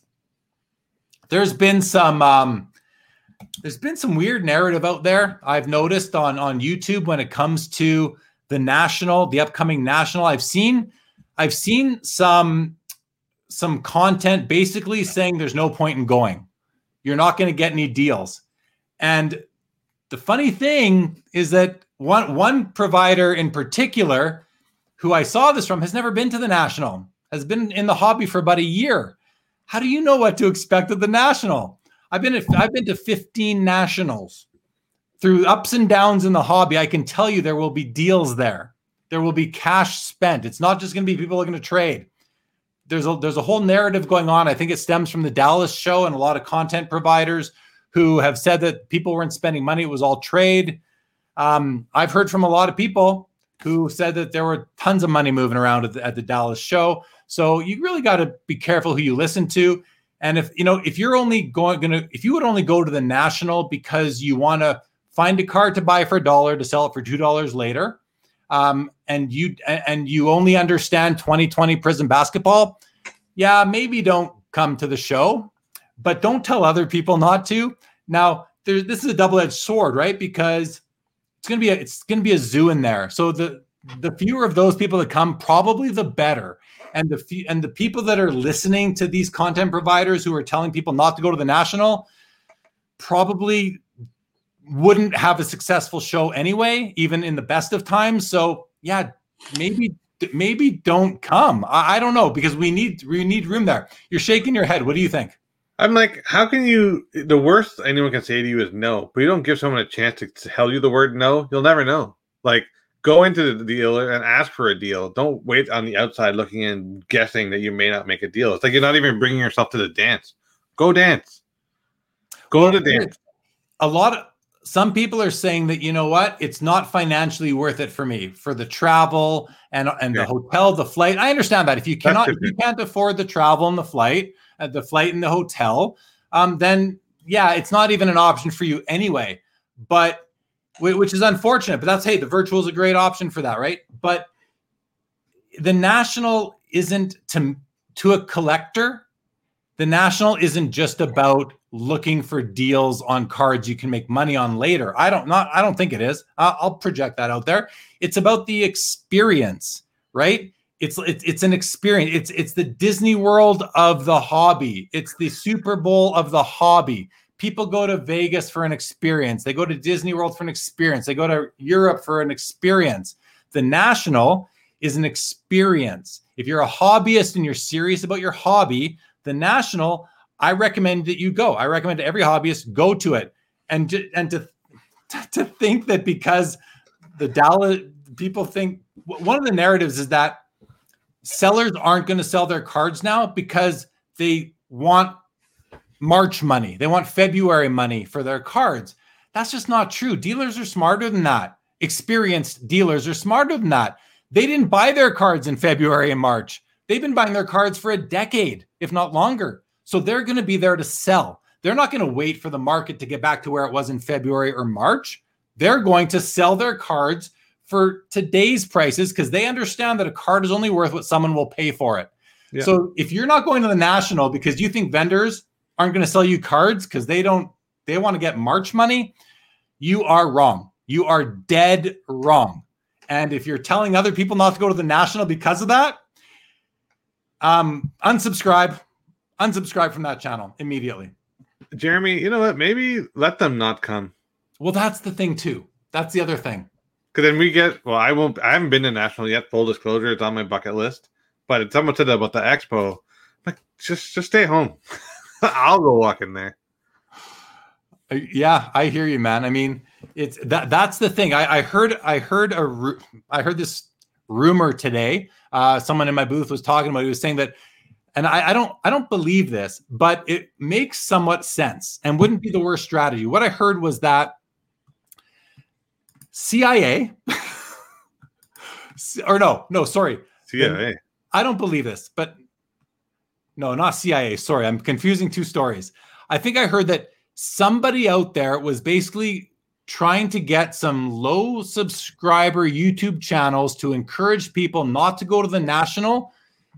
there's been some um, there's been some weird narrative out there. I've noticed on on YouTube when it comes to the national, the upcoming national. I've seen I've seen some some content basically saying there's no point in going. You're not going to get any deals. And the funny thing is that one one provider in particular who I saw this from has never been to the national, has been in the hobby for about a year. How do you know what to expect of the national? I've been at, I've been to 15 nationals through ups and downs in the hobby. I can tell you there will be deals there. There will be cash spent. It's not just going to be people looking to trade. There's a there's a whole narrative going on. I think it stems from the Dallas show and a lot of content providers who have said that people weren't spending money. It was all trade. Um, I've heard from a lot of people who said that there were tons of money moving around at the, at the Dallas show. So you really got to be careful who you listen to. And if you know if you're only going gonna if you would only go to the national because you want to find a car to buy for a dollar to sell it for two dollars later, um, and you and you only understand 2020 Prizm basketball, yeah, maybe don't come to the show, but don't tell other people not to. Now, there, this is a double-edged sword, right? Because it's gonna be a, it's gonna be a zoo in there. So the the fewer of those people that come, probably the better. And the few, and the people that are listening to these content providers who are telling people not to go to the national, probably wouldn't have a successful show anyway, even in the best of times. So yeah, maybe maybe don't come. I, I, don't know because we need we need room there. You're shaking your head. What do you think? I'm like, how can you? The worst anyone can say to you is no, but you don't give someone a chance to tell you the word no. You'll never know. Like, go into the deal and ask for a deal. Don't wait on the outside looking in, guessing that you may not make a deal. It's like you're not even bringing yourself to the dance. Go dance. Go to the dance. A lot of some people are saying that you know what? It's not financially worth it for me for the travel and and yeah. the hotel the flight. I understand that. If you cannot if you can't afford the travel and the flight uh, the flight and the hotel um, then yeah it's not even an option for you anyway. But which is unfortunate but that's hey the virtual is a great option for that right? But the national isn't to to a collector. The national isn't just about looking for deals on cards you can make money on later. I don't not I don't think it is. I'll, project that out there. It's about the experience, right? It's, it's it's an experience. It's it's the Disney World of the hobby. It's the Super Bowl of the hobby. People go to Vegas for an experience. They go to Disney World for an experience. They go to Europe for an experience. The National is an experience. If you're a hobbyist and you're serious about your hobby, the National I recommend that you go. I recommend to every hobbyist go to it, and to, and to to think that because the Dallas people think one of the narratives is that sellers aren't going to sell their cards now because they want March money. They want February money for their cards. That's just not true. Dealers are smarter than that. Experienced dealers are smarter than that. They didn't buy their cards in February and March. They've been buying their cards for a decade, if not longer. So they're going to be there to sell. They're not going to wait for the market to get back to where it was in February or March. They're going to sell their cards for today's prices because they understand that a card is only worth what someone will pay for it. Yeah. So if you're not going to the national because you think vendors aren't going to sell you cards because they don't they want to get March money, you are wrong. You are dead wrong. And if you're telling other people not to go to the national because of that, um, unsubscribe, unsubscribe from that channel immediately. Jeremy, you know what? Maybe let them not come. Well, that's the thing too. That's the other thing. Because then we get. Well, I won't. I haven't been to national yet. Full disclosure, it's on my bucket list. But it's someone said about the expo. Like, just just stay home. I'll go walk in there. Uh, yeah, I hear you, man. I mean, it's that. That's the thing. I, I heard. I heard a. I heard this rumor today. Uh, someone in my booth was talking about. He was saying that and I, I, don't I don't believe this, but it makes somewhat sense and wouldn't be the worst strategy. What I heard was that CIA or no, no, sorry. CIA. I don't believe this, but no, not CIA. Sorry, I'm confusing two stories. I think I heard that somebody out there was basically trying to get some low subscriber YouTube channels to encourage people not to go to the national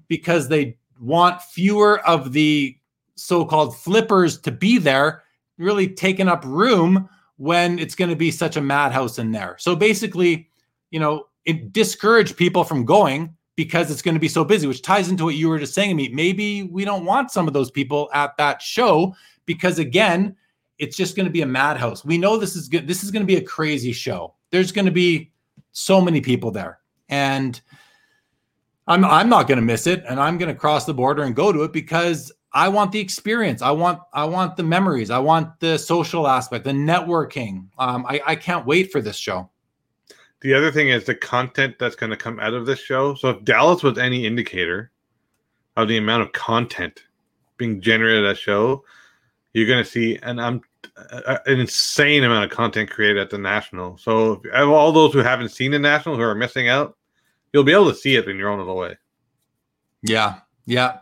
because they want fewer of the so-called flippers to be there, really taking up room when it's going to be such a madhouse in there. So basically, you know, it discourage people from going because it's going to be so busy, which ties into what you were just saying to me. Maybe we don't want some of those people at that show because again, it's just going to be a madhouse. We know this is good. This is going to be a crazy show. There's going to be so many people there. And I'm I'm not going to miss it and I'm going to cross the border and go to it because I want the experience. I want I want the memories. I want the social aspect, the networking. Um, I, I can't wait for this show. The other thing is the content that's going to come out of this show. So if Dallas was any indicator of the amount of content being generated at show, you're going to see an um, an insane amount of content created at the national. So of all those who haven't seen the national who are missing out, you'll be able to see it when you're on the way. Yeah, yeah,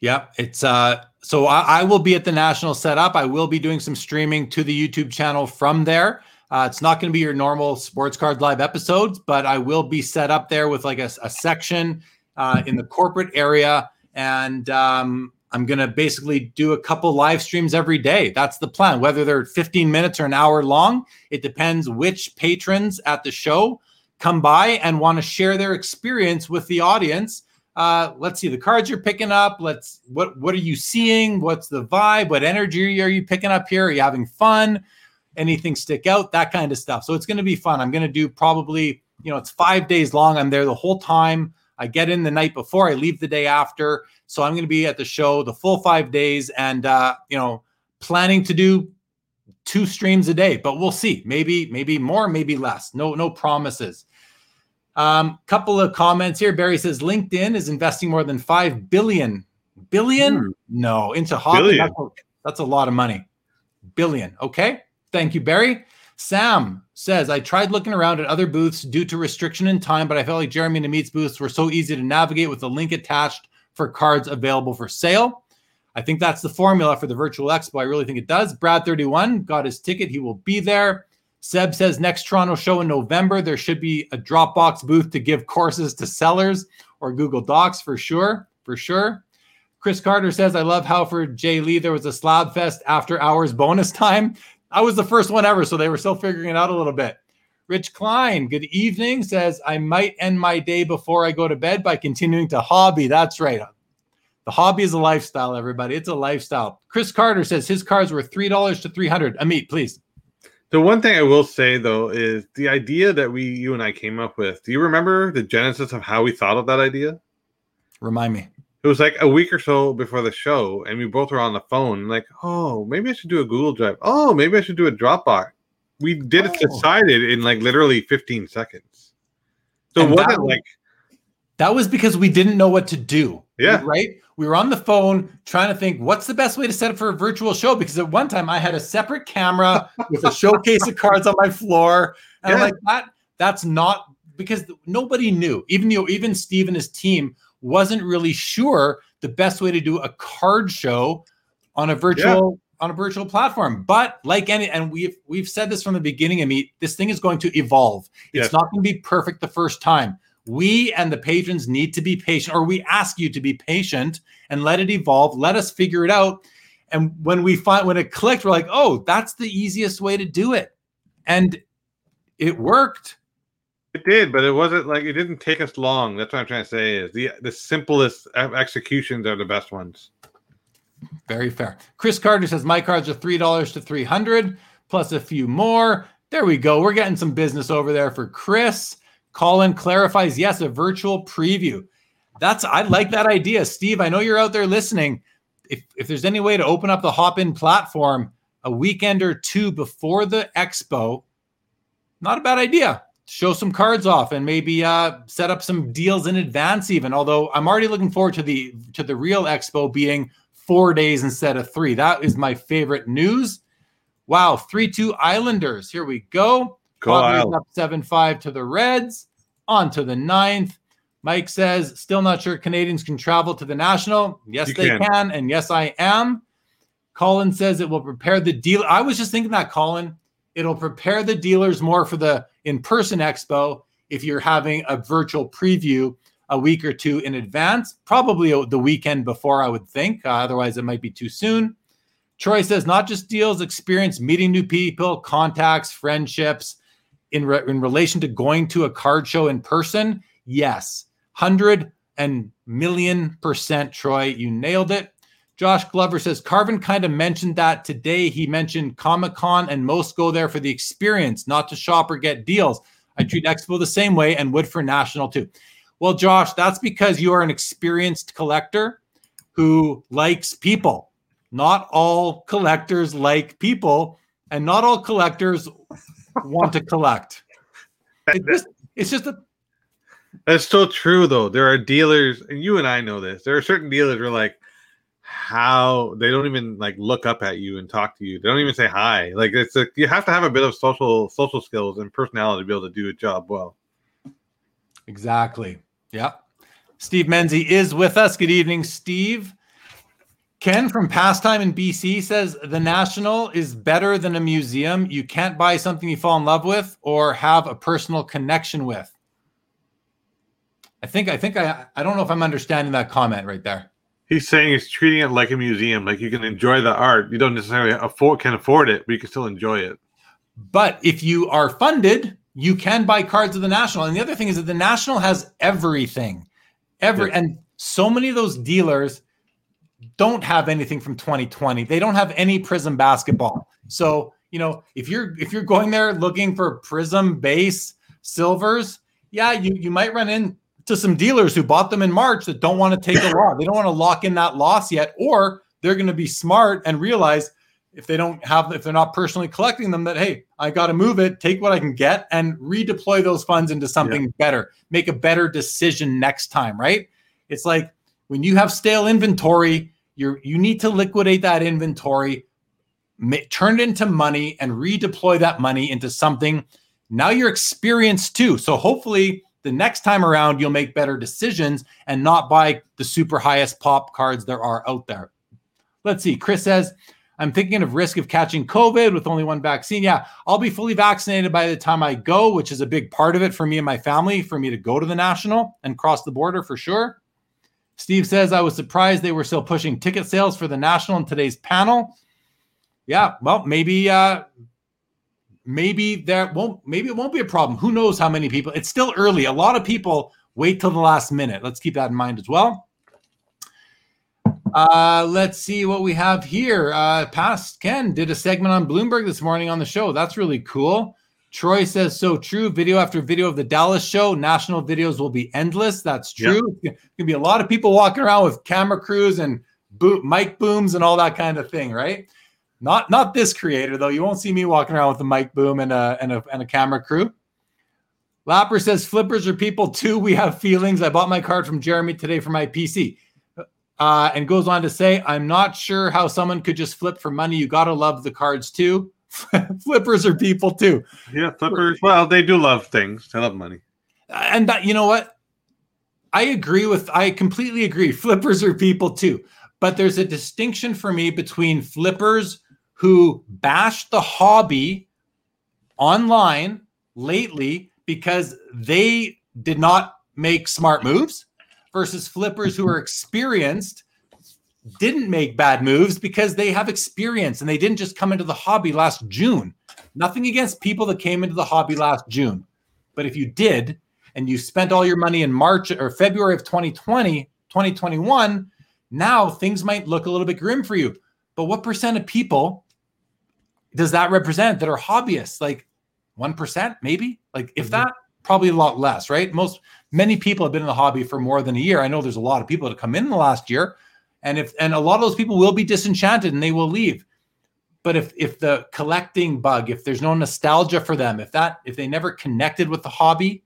yeah. It's uh. So I, I will be at the national setup. I will be doing some streaming to the YouTube channel from there. Uh, it's not going to be your normal sports card live episodes, but I will be set up there with like a, a section uh, in the corporate area, and um, I'm going to basically do a couple live streams every day. That's the plan. Whether they're 15 minutes or an hour long, it depends which patrons at the show come by and want to share their experience with the audience. Uh, let's see the cards you're picking up. Let's what what are you seeing? What's the vibe? What energy are you picking up here? Are you having fun? anything stick out, that kind of stuff. So it's going to be fun. I'm going to do probably, you know, it's five days long. I'm there the whole time. I get in the night before, I leave the day after. So I'm going to be at the show the full five days and, uh, you know, planning to do two streams a day, but we'll see. Maybe, maybe more, maybe less. No, no promises. Um, couple of comments here. Barry says LinkedIn is investing more than five billion. Billion? Hmm. No, into hobby. That's a, that's a lot of money. Billion. Okay. Thank you, Barry. Sam says, I tried looking around at other booths due to restriction in time, but I felt like Jeremy and Amit's booths were so easy to navigate with the link attached for cards available for sale. I think that's the formula for the virtual expo. I really think it does. Brad31 got his ticket. He will be there. Seb says next Toronto show in November, there should be a Dropbox booth to give courses to sellers or Google Docs for sure. For sure. Chris Carter says, I love how for Jay Lee there was a slab fest after hours bonus time. I was the first one ever, so they were still figuring it out a little bit. Rich Klein, good evening, says, I might end my day before I go to bed by continuing to hobby. That's right. The hobby is a lifestyle, everybody. It's a lifestyle. Chris Carter says his cards were $3 to 300 Amit, please. The one thing I will say though is the idea that we, you and I came up with. Do you remember the genesis of how we thought of that idea? Remind me it was like a week or so before the show, and we both were on the phone, like, oh, maybe I should do a Google Drive. Oh, maybe I should do a Dropbox. We did it, oh. decided in like literally 15 seconds. So and was it like that was because we didn't know what to do. Yeah. Right. We were on the phone trying to think what's the best way to set up for a virtual show because at one time I had a separate camera with a showcase of cards on my floor. And yeah. I'm like, that that's not because nobody knew. Even you know, even Steve and his team wasn't really sure the best way to do a card show on a virtual yeah. on a virtual platform. But like any, and we've we've said this from the beginning. I mean, this thing is going to evolve. It's not going to be perfect the first time. We and the patrons need to be patient, or we ask you to be patient and let it evolve. Let us figure it out. And when we find when it clicked, we're like, oh, that's the easiest way to do it. And it worked. It did, but it wasn't like it didn't take us long. That's what I'm trying to say. Is the the simplest executions are the best ones. Very fair. Chris Carter says my cards are three dollars to three hundred plus a few more. There we go. We're getting some business over there for Chris. Colin clarifies yes, a virtual preview. That's I like that idea, Steve. I know you're out there listening. If if there's any way to open up the Hopin platform a weekend or two before the expo, not a bad idea show some cards off and maybe uh, set up some deals in advance even although i'm already looking forward to the to the real expo being four days instead of three that is my favorite news wow 3-2 islanders here we go Go up 7-5 to the reds on to the ninth mike says still not sure canadians can travel to the national yes you they can. can and yes i am colin says it will prepare the deal i was just thinking that colin It'll prepare the dealers more for the in person expo if you're having a virtual preview a week or two in advance, probably the weekend before, I would think. Uh, otherwise, it might be too soon. Troy says not just deals, experience meeting new people, contacts, friendships in, re- in relation to going to a card show in person. Yes, 100 and million percent, Troy. You nailed it. Josh Glover says Carvin kind of mentioned that today. He mentioned Comic Con and most go there for the experience, not to shop or get deals. I treat Expo the same way and would for National too. Well, Josh, that's because you are an experienced collector who likes people. Not all collectors like people, and not all collectors want to collect. It's just, it's just a. That's so true, though. There are dealers, and you and I know this. There are certain dealers who are like, how they don't even like look up at you and talk to you. They don't even say hi. Like it's like you have to have a bit of social social skills and personality to be able to do a job well. Exactly. Yeah. Steve Menzie is with us. Good evening, Steve. Ken from Pastime in BC says the National is better than a museum. You can't buy something you fall in love with or have a personal connection with. I think I think I I don't know if I'm understanding that comment right there. He's saying he's treating it like a museum, like you can enjoy the art. You don't necessarily afford can afford it, but you can still enjoy it. But if you are funded, you can buy cards of the National. And the other thing is that the National has everything. Every and so many of those dealers don't have anything from 2020. They don't have any Prizm basketball. So, you know, if you're if you're going there looking for Prizm base silvers, yeah, you you might run into some dealers who bought them in March that don't want to take a loss. They don't want to lock in that loss yet, or they're going to be smart and realize if they don't have if they're not personally collecting them that hey i got to move it take what i can get and redeploy those funds into something yeah. better make a better decision next time right it's like when you have stale inventory you you need to liquidate that inventory ma- turn it into money and redeploy that money into something now you're experienced too so hopefully the next time around you'll make better decisions and not buy the super highest pop cards there are out there let's see chris says I'm thinking of risk of catching COVID with only one vaccine. Yeah, I'll be fully vaccinated by the time I go, which is a big part of it for me and my family, for me to go to the national and cross the border for sure. Steve says, I was surprised they were still pushing ticket sales for the national in today's panel. Yeah, well, maybe uh maybe that won't maybe it won't be a problem. Who knows how many people? It's still early. A lot of people wait till the last minute. Let's keep that in mind as well. Uh, let's see what we have here. Uh, past Ken did a segment on Bloomberg this morning on the show. That's really cool. Troy says so true. Video after video of the Dallas show. National videos will be endless. That's true. Yep. Gonna be a lot of people walking around with camera crews and boom, mic booms and all that kind of thing, right? Not not this creator though. You won't see me walking around with a mic boom and a and a, and a camera crew. Lapper says flippers are people too. We have feelings. I bought my card from Jeremy today for my PC. Uh, and goes on to say, I'm not sure how someone could just flip for money. You got to love the cards too. flippers are people too. Yeah, flippers. Well, they do love things. They love money. And that, you know what? I agree with, I completely agree. Flippers are people too. But there's a distinction for me between flippers who bash the hobby online lately because they did not make smart moves versus flippers who are experienced didn't make bad moves because they have experience and they didn't just come into the hobby last June. Nothing against people that came into the hobby last June. But if you did and you spent all your money in March or February of 2020, 2021, now things might look a little bit grim for you. But what percent of people does that represent that are hobbyists? Like 1%, maybe? Like if mm-hmm. that, probably a lot less, right? Most many people have been in the hobby for more than a year. I know there's a lot of people that come in, in the last year, and if and a lot of those people will be disenchanted and they will leave. But if if the collecting bug, if there's no nostalgia for them, if that if they never connected with the hobby,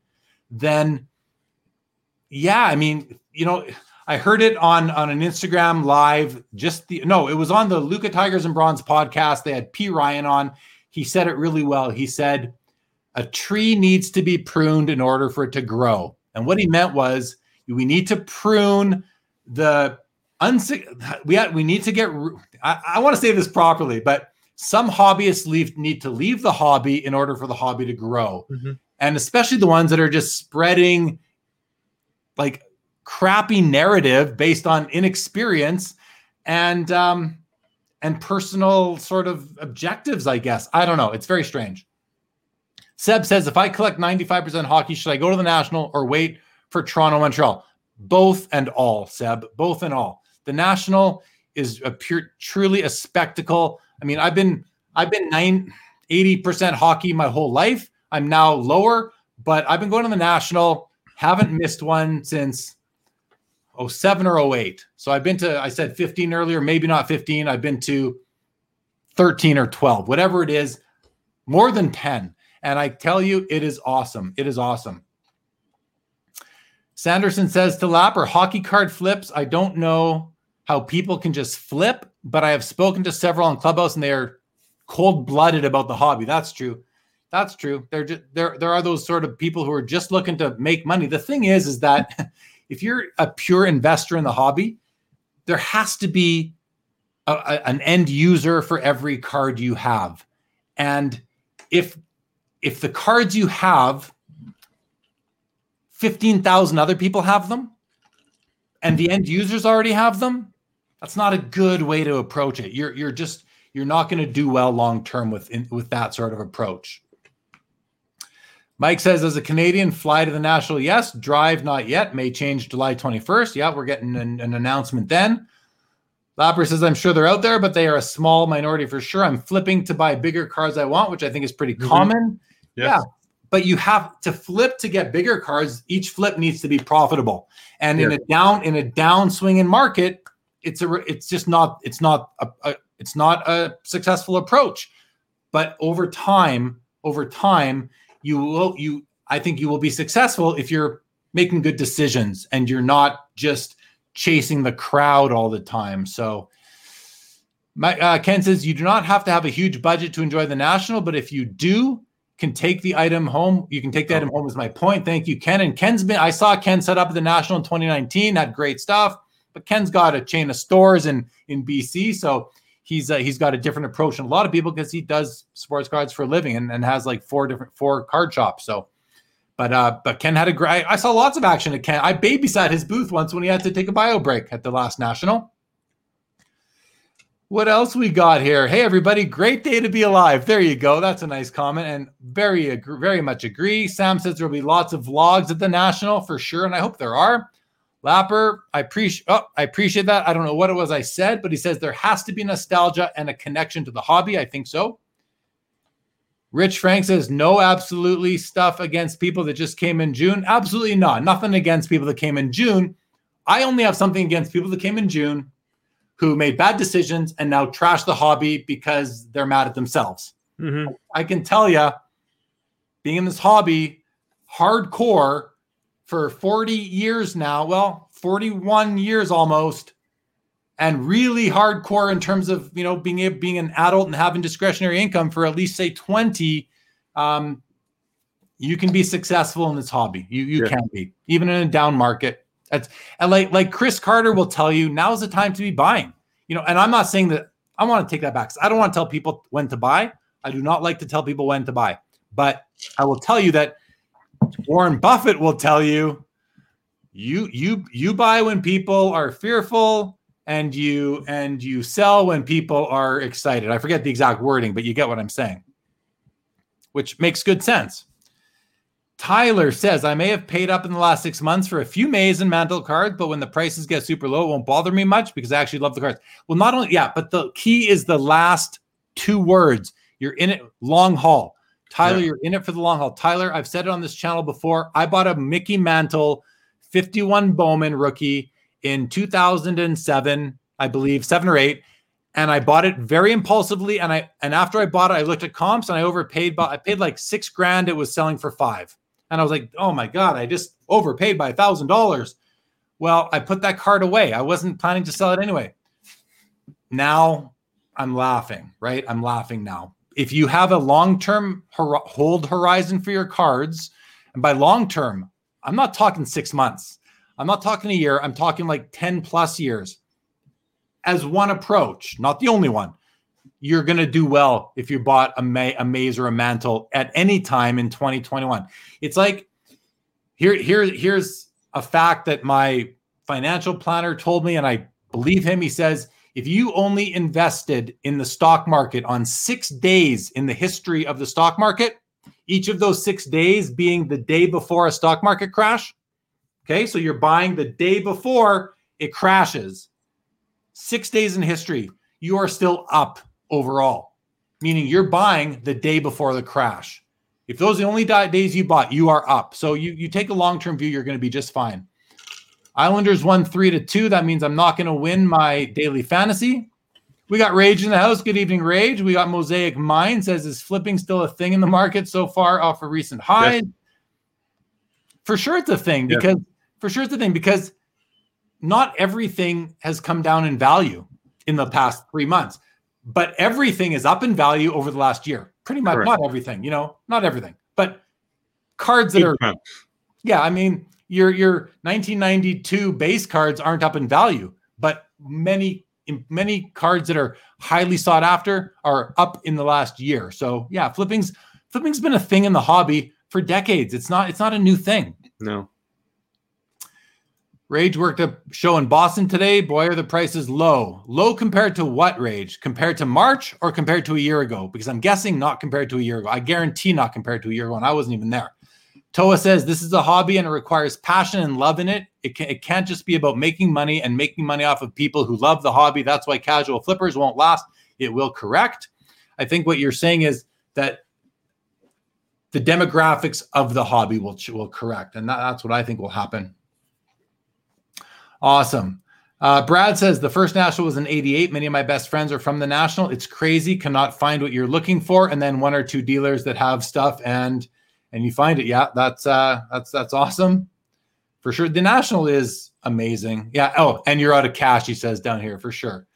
then yeah, I mean, you know, I heard it on on an Instagram live. Just the no, it was on the Luca Tigers and Bronze podcast. They had P Ryan on. He said it really well. He said a tree needs to be pruned in order for it to grow. And what he meant was we need to prune the We we need to get. I, I want to say this properly, but some hobbyists leave, need to leave the hobby in order for the hobby to grow. Mhm. And especially the ones that are just spreading like crappy narrative based on inexperience and um and personal sort of objectives, I guess. I don't know. It's very strange. Seb says if I collect 95% hockey, should I go to the national or wait for Toronto Montreal? Both and all, Seb. Both and all. The national is a pure truly a spectacle. I mean, I've been I've been nine, 80% hockey my whole life. I'm now lower, but I've been going to the national, haven't missed one since 07 or 08. So I've been to, I said 15 earlier, maybe not 15. I've been to 13 or 12, whatever it is, more than 10. And I tell you, it is awesome. It is awesome. Sanderson says to Lapper, hockey card flips. I don't know how people can just flip, but I have spoken to several on Clubhouse and they are cold blooded about the hobby. That's true. That's true. There, there, there are those sort of people who are just looking to make money. The thing is, is that if you're a pure investor in the hobby, there has to be a, a, an end user for every card you have, and if if the cards you have, fifteen thousand other people have them, and the end users already have them, that's not a good way to approach it. You're you're just you're not going to do well long term with in, with that sort of approach. Mike says, as a Canadian, fly to the national. Yes, drive not yet. May change July 21st. Yeah, we're getting an, an announcement then. Lapper says, I'm sure they're out there, but they are a small minority for sure. I'm flipping to buy bigger cars I want, which I think is pretty Mhm. common. Yes. Yeah. But you have to flip to get bigger cards. Each flip needs to be profitable. And in a down in a down swinging market, it's a it's just not it's not a, a it's not a successful approach. But over time, over time, you will you I think you will be successful if you're making good decisions and you're not just chasing the crowd all the time. So my, uh, Ken says you do not have to have a huge budget to enjoy the national, but if you do, can take the item home. You can take the Oh. item home. Is my point. Thank you, Ken. And Ken's been. I saw Ken set up at the national in 2019. Had great stuff. But Ken's got a chain of stores in in BC, so he's uh, he's got a different approach than a lot of people because he does sports cards for a living and, and has like four different four card shops. So, but uh, but Ken had a great. I saw lots of action at Ken. I babysat his booth once when he had to take a bio break at the last national. What else we got here? Hey everybody, great day to be alive. There you go. That's a nice comment and very very much agree. Sam says there'll be lots of vlogs at the national for sure, and I hope there are. Lapper, I appreciate oh, I appreciate that. I don't know what it was I said, but he says there has to be nostalgia and a connection to the hobby. I think so. Rich Frank says no absolutely stuff against people that just came in June. Absolutely not. Nothing against people that came in June. I only have something against people that came in June who made bad decisions and now trash the hobby because they're mad at themselves. Mhm. I can tell you, being in this hobby hardcore for 40 years now, well, 41 years almost, and really hardcore in terms of you know being a, being an adult and having discretionary income for at least say 20. Um, you can be successful in this hobby. You you Yeah. can be even in a down market. That's and like like Chris Carter will tell you, now's the time to be buying. You know, and I'm not saying that I want to take that back. I don't want to tell people when to buy. I do not like to tell people when to buy. But I will tell you that Warren Buffett will tell you you you you buy when people are fearful and you and you sell when people are excited. I forget the exact wording, but you get what I'm saying. Which makes good sense. Tyler says, I may have paid up in the last six months for a few Mays and Mantle cards, but when the prices get super low, it won't bother me much because I actually love the cards. Well, not only, yeah, but the key is the last two words. You're in it long haul. Tyler, Yeah. you're in it for the long haul. Tyler, I've said it on this channel before. I bought a Mickey Mantle 51 Bowman rookie in 2007, I believe, seven or eight. And I bought it very impulsively. And I and after I bought it, I looked at comps and I overpaid. But I paid like six grand. It was selling for five. And I was like, oh my God, I just overpaid by a thousand dollars. Well, I put that card away. I wasn't planning to sell it anyway. Now I'm laughing, right? I'm laughing now. If you have a long-term hor- hold horizon for your cards, and by long-term, I'm not talking six months. I'm not talking a year. I'm talking like 10 plus years as one approach, not the only one. you're going to do well if you bought a, a Mays or a Mantle at any time in 2021. It's like here, here, here's a fact that my financial planner told me, and I believe him. He says if you only invested in the stock market on six days in the history of the stock market, each of those six days being the day before a stock market crash. Okay, so you're buying the day before it crashes. Six days in history, you are still up overall, meaning you're buying the day before the crash. If those are the only days you bought, you are up. So you, you take a long term view, you're going to be just fine. Islanders won three to two. That means I'm not going to win my daily fantasy. We got Rage in the house. Good evening, Rage. We got Mosaic Mind says is flipping still a thing in the market so far off a recent high. For sure, it's a thing because for sure it's a thing because not everything has come down in value in the past three months, but everything is up in value over the last year. Pretty much, Correct. not everything, you know, not everything, but cards that Eight are, months. yeah, I mean, your your 1992 base cards aren't up in value, but many many cards that are highly sought after are up in the last year. So yeah, flipping's flipping's been a thing in the hobby for decades. It's not it's not a new thing. No. Rage worked a show in Boston today. Boy, are the prices low. Low compared to what, Rage? Compared to March or compared to a year ago? Because I'm guessing not compared to a year ago. I guarantee not compared to a year ago, and I wasn't even there. Toa says this is a hobby and it requires passion and love in it. It, can, it can't just be about making money and making money off of people who love the hobby. That's why casual flippers won't last. It will correct. I think what you're saying is that the demographics of the hobby will will correct, and that, that's what I think will happen. Awesome. Uh, Brad says the first national was in 88. Many of my best friends are from the national. It's crazy, cannot find what you're looking for. And then one or two dealers that have stuff and and you find it. Yeah, that's uh that's that's awesome. For sure. The national is amazing. Yeah. Oh, and you're out of cash, he says down here for sure.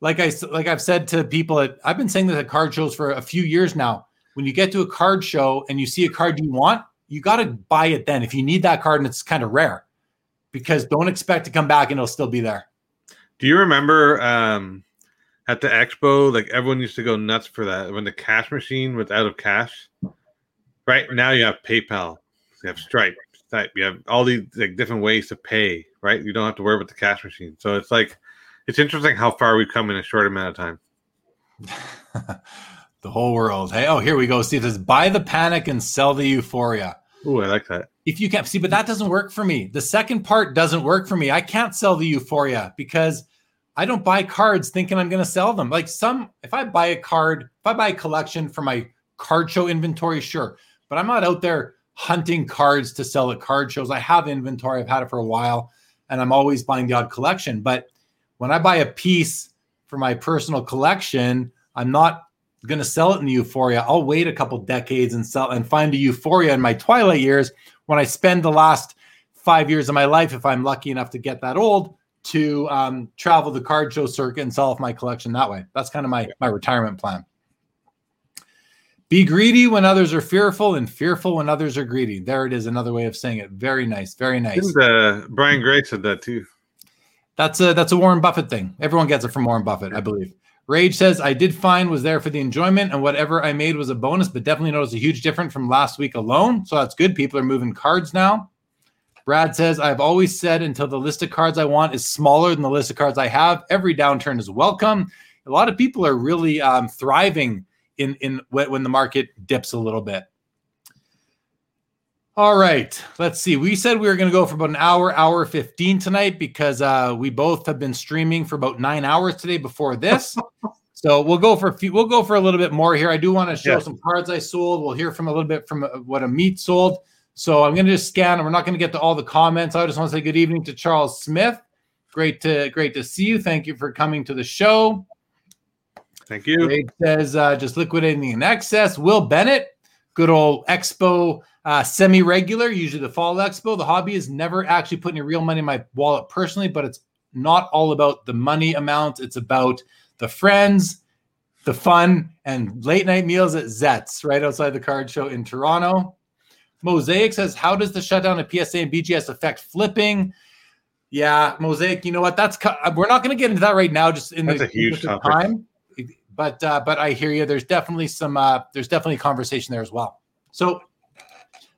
Like I like I've said to people at I've been saying this at card shows for a few years now. When you get to a card show and you see a card you want, you got to buy it then if you need that card and it's kind of rare because don't expect to come back and it'll still be there. Do you remember um, at the expo, like everyone used to go nuts for that when the cash machine was out of cash? Right now, you have PayPal, you have Stripe, Stripe, you have all these like different ways to pay. Right, you don't have to worry about the cash machine. So it's like it's interesting how far we've come in a short amount of time. the whole world. Hey, oh, here we go. See, this buy the panic and sell the euphoria. Oh, I like that. If you can't see, but that doesn't work for me. The second part doesn't work for me. I can't sell the euphoria because I don't buy cards thinking I'm going to sell them. Like some, if I buy a card, if I buy a collection for my card show inventory, sure. But I'm not out there hunting cards to sell at card shows. I have inventory, I've had it for a while, and I'm always buying the odd collection. But when I buy a piece for my personal collection, I'm not going to sell it in the euphoria. I'll wait a couple decades and sell and find a euphoria in my twilight years when I spend the last five years of my life, if I'm lucky enough to get that old, to um, travel the card show circuit and sell off my collection that way. That's kind of my my retirement plan. Be greedy when others are fearful, and fearful when others are greedy. There it is, another way of saying it. Very nice, very nice. uh, Brian Gray said that too. That's a that's a Warren Buffett thing. Everyone gets it from Warren Buffett, I believe. Rage says, I did fine, was there for the enjoyment, and whatever I made was a bonus, but definitely noticed a huge difference from last week alone. So that's good. People are moving cards now. Brad says, I've always said until the list of cards I want is smaller than the list of cards I have, every downturn is welcome. A lot of people are really um, thriving in, in when the market dips a little bit. All right, let's see. We said we were going to go for about an hour, hour 15 tonight because uh, we both have been streaming for about nine hours today before this. so we'll go for a few, we'll go for a little bit more here. I do want to show yeah. some cards I sold. We'll hear from a little bit from uh, what Amit sold. So I'm going to just scan, and we're not going to get to all the comments. I just want to say good evening to Charles Smith. Great to great to see you. Thank you for coming to the show. Thank you. It says uh, just liquidating in excess. Will Bennett, good old Expo uh, Semi regular, usually the Fall Expo. The hobby is never actually put any real money in my wallet personally, but it's not all about the money amount. It's about the friends, the fun, and late night meals at Zet's right outside the card show in Toronto. Mosaic says, How does the shutdown of PSA and BGS affect flipping? Yeah, Mosaic, you know what? That's we're not going to get into that right now, just in That's the, a huge time. But uh, but I hear you. There's definitely some uh, there's definitely a conversation there as well. So,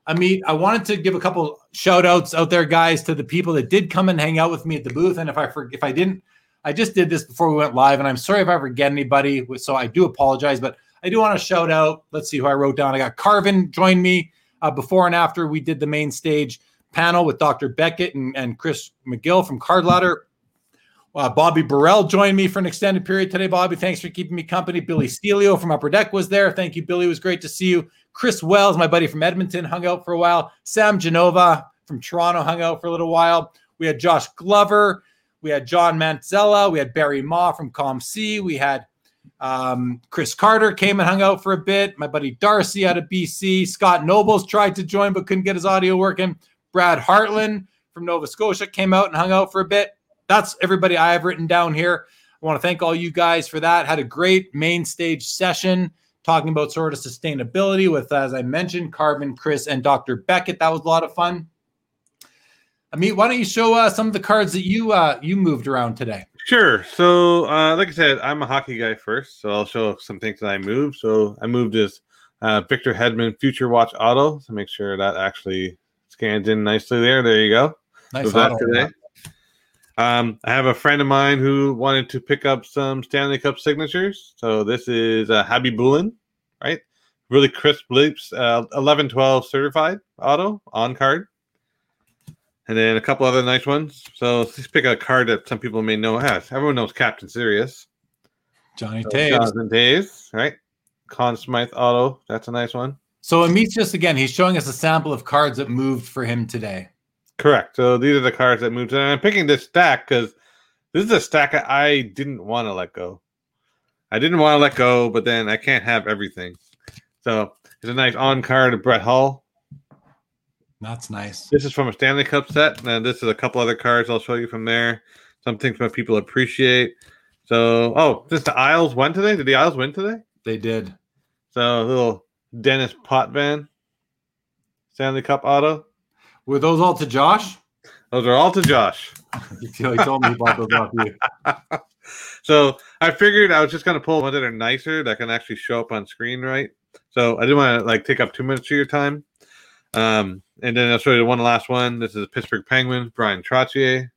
Amit, I wanted to give a couple shout outs out there, guys, to the people that did come and hang out with me at the booth. And if I for, if I didn't, I just did this before we went live, and I'm sorry if I forget anybody. So I do apologize, but I do want to shout out. Let's see who I wrote down. I got Carvin joined me uh, before and after we did the main stage panel with Dr. Beckett and, and Chris McGill from Card Ladder. Uh, Bobby Burrell joined me for an extended period today. Bobby, thanks for keeping me company. Billy Stelio from Upper Deck was there. Thank you, Billy. It was great to see you. Chris Wells, my buddy from Edmonton, hung out for a while. Sam Genova from Toronto hung out for a little while. We had Josh Glover. We had John Manzella. We had Barry Ma from COMC. We had um, Chris Carter came and hung out for a bit. My buddy Darcy out of BC. Scott Nobles tried to join but couldn't get his audio working. Brad Hartland from Nova Scotia came out and hung out for a bit. That's everybody I have written down here. I want to thank all you guys for that. Had a great main stage session talking about sort of sustainability with, as I mentioned, Carvin, Chris, and Dr. Beckett. That was a lot of fun. Amit, why don't you show uh, some of the cards that you uh, you moved around today? Sure. So, uh, like I said, I'm a hockey guy first, so I'll show some things that I moved. So, I moved this uh, Victor Hedman Future Watch Auto to make sure that actually scans in nicely there. There you go. Nice that auto. today. Um, I have a friend of mine who wanted to pick up some Stanley Cup signatures. So this is uh, Habby Bullen, right? Really crisp lips, uh, 11 12 certified auto on card. And then a couple other nice ones. So let's pick a card that some people may know has. Everyone knows Captain Serious. Johnny So Toews. Jonathan Toews, right? Conn Smythe auto. That's a nice one. So Amit's just again, he's showing us a sample of cards that moved for him today. Correct. So these are the cards that moved. And I'm picking this stack because this is a stack I didn't want to let go. I didn't want to let go, but then I can't have everything. So it's a nice on card of Brett Hull. That's nice. This is from a Stanley Cup set. And this is a couple other cards I'll show you from there. Some things that people appreciate. So, oh, this the Isles won today. Did the Isles win today? They did. So a little Denis Potvin Stanley Cup auto. Were those all to Josh? Those are all to Josh. he told me about those off you. so I figured I was just gonna pull ones that are nicer that can actually show up on screen, right? So I didn't want to like take up too much of your time. Um, and then I'll show you one last one. This is Pittsburgh Penguins, Bryan Trottier.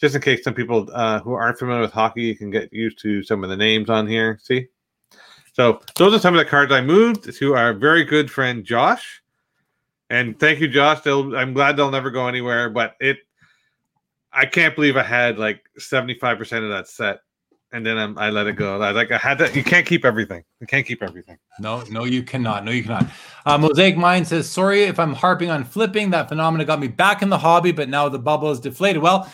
Just in case some people uh, who aren't familiar with hockey can get used to some of the names on here. See? So those are some of the cards I moved to our very good friend Josh. And thank you, Josh. They'll, I'm glad they'll never go anywhere, but it I can't believe I had like 75% of that set and then I'm, I let it go. I like I had to. You can't keep everything. You can't keep everything. No, no, you cannot. No, you cannot. Uh, Mosaic Mind says, "Sorry if I'm harping on flipping. That phenomena got me back in the hobby, but now the bubble is deflated." Well,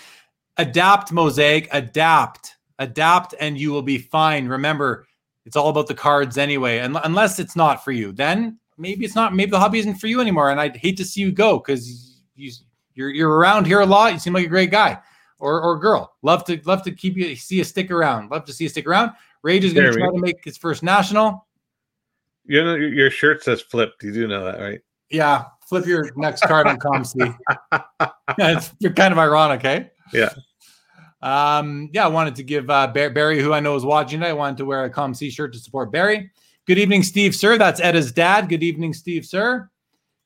adapt, Mosaic. Adapt, adapt, and you will be fine. Remember, it's all about the cards anyway. And unless it's not for you, then maybe it's not. Maybe the hobby isn't for you anymore. And I'd hate to see you go because you you're you're around here a lot. You seem like a great guy or or girl. Love to love to keep you see you stick around. Love to see you stick around. Rage is going to try to make his first national. You know your- your shirt says flipped. You do know that, right? Yeah, flip your next card on COMC. yeah, it's kind of ironic, eh? Yeah. Um, yeah, I wanted to give uh, Bar- Barry, who I know is watching I wanted to wear a COMC shirt to support Barry. Good evening, Steve, sir. That's Edda's dad. Good evening, Steve, sir.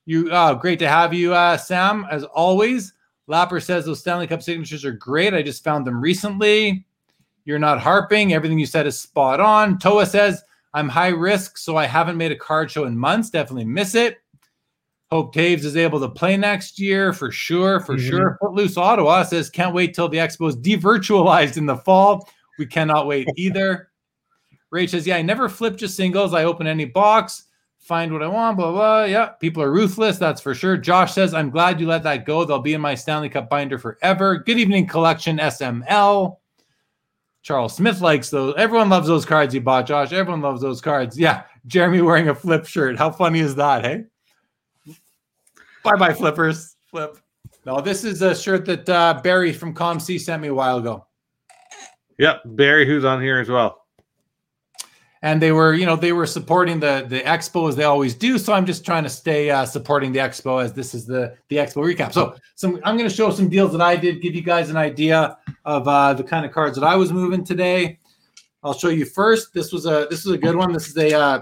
You, oh, great to have you, uh, Sam, as always. Lapper says those Stanley Cup signatures are great. I just found them recently. You're not harping. Everything you said is spot on. Toa says, I'm high risk, so I haven't made a card show in months. Definitely miss it. Hope Toews is able to play next year for sure. For Mhm. sure. Footloose Ottawa says, can't wait till the expo is devirtualized in the fall. We cannot wait either. Ray says, yeah, I never flip just singles. I open any box, find what I want, blah, blah. Yeah, people are ruthless. That's for sure. Josh says, I'm glad you let that go. They'll be in my Stanley Cup binder forever. Good evening, collection SML. Charles Smith likes those. Everyone loves those cards you bought, Josh. Everyone loves those cards. Yeah. Jeremy wearing a flip shirt. How funny is that? Hey. Bye bye, flippers. Flip. No, this is a shirt that uh, Barry from COMC sent me a while ago. Yep. Barry, who's on here as well. And they were you know they were supporting the the expo as they always do so i'm just trying to stay uh, supporting the expo as this is the the expo recap so some i'm going to show some deals that i did give you guys an idea of uh, the kind of cards that i was moving today I'll show you first. This was a this is a good one. This is a uh,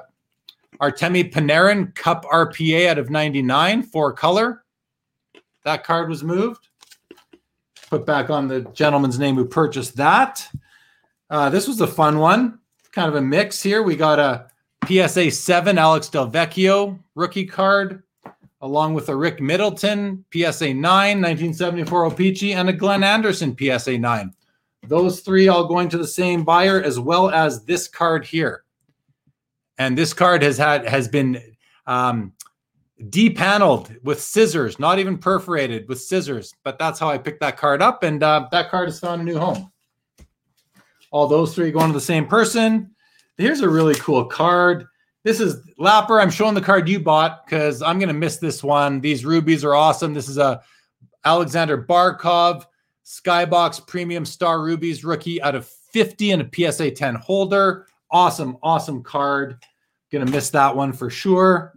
Artemi Panarin Cup RPA out of 99, four color. That card was moved. Put back on the gentleman's name who purchased that. Uh, this was a fun one. Kind of a mix here. We got a PSA 7 Alex Delvecchio rookie card, along with a Rick Middleton PSA 9 1974 O-Pee-Chee, and a Glenn Anderson PSA 9. Those three all going to the same buyer, as well as this card here. And this card has had has been um, depaneled with scissors, not even perforated with scissors. But that's how I picked that card up, and uh, that card has found a new home. All those three going to the same person. Here's a really cool card. This is Lapper. I'm showing the card you bought because I'm going to miss this one. These rubies are awesome. This is a Alexander Barkov Skybox Premium Star Rubies rookie out of 50 and a PSA 10 holder. Awesome, awesome card. Gonna miss that one for sure.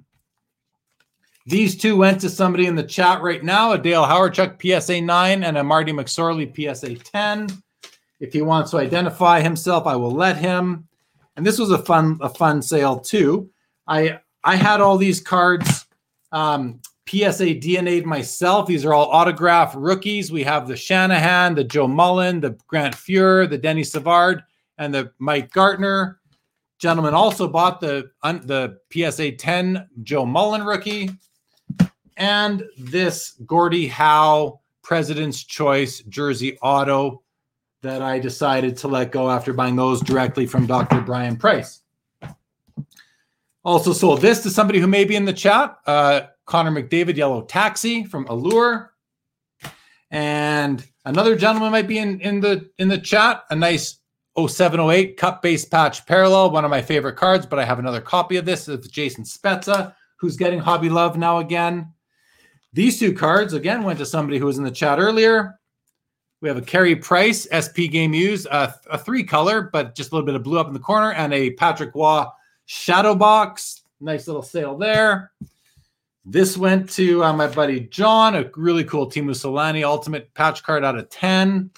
These two went to somebody in the chat right now a Dale Hawerchuk PSA 9 and a Marty McSorley PSA 10. If he wants to identify himself, I will let him. And this was a fun a fun sale too. I I had all these cards um, PSA DNA'd myself. These are all autograph rookies. We have the Shanahan, the Joe Mullen, the Grant Fuhr, the Denny Savard, and the Mike Gartner. Gentleman also bought the the PSA 10 Joe Mullen rookie and this Gordie Howe President's Choice jersey auto that I decided to let go after buying those directly from Dr. Brian Price. Also sold this to somebody who may be in the chat. Uh, Connor McDavid Yellow Taxi from Allure. And another gentleman might be in, in the in the chat. A nice 0708 cup base patch parallel, one of my favorite cards, but I have another copy of this. It's Jason Spezza, who's getting hobby love now again. These two cards again went to somebody who was in the chat earlier. We have a Carey Price SP Game Used, uh, a three color, but just a little bit of blue up in the corner, and a Patrick Roy Shadow Box. Nice little sale there. This went to uh, my buddy John, a really cool Teemu Selanne Ultimate patch card out of 10.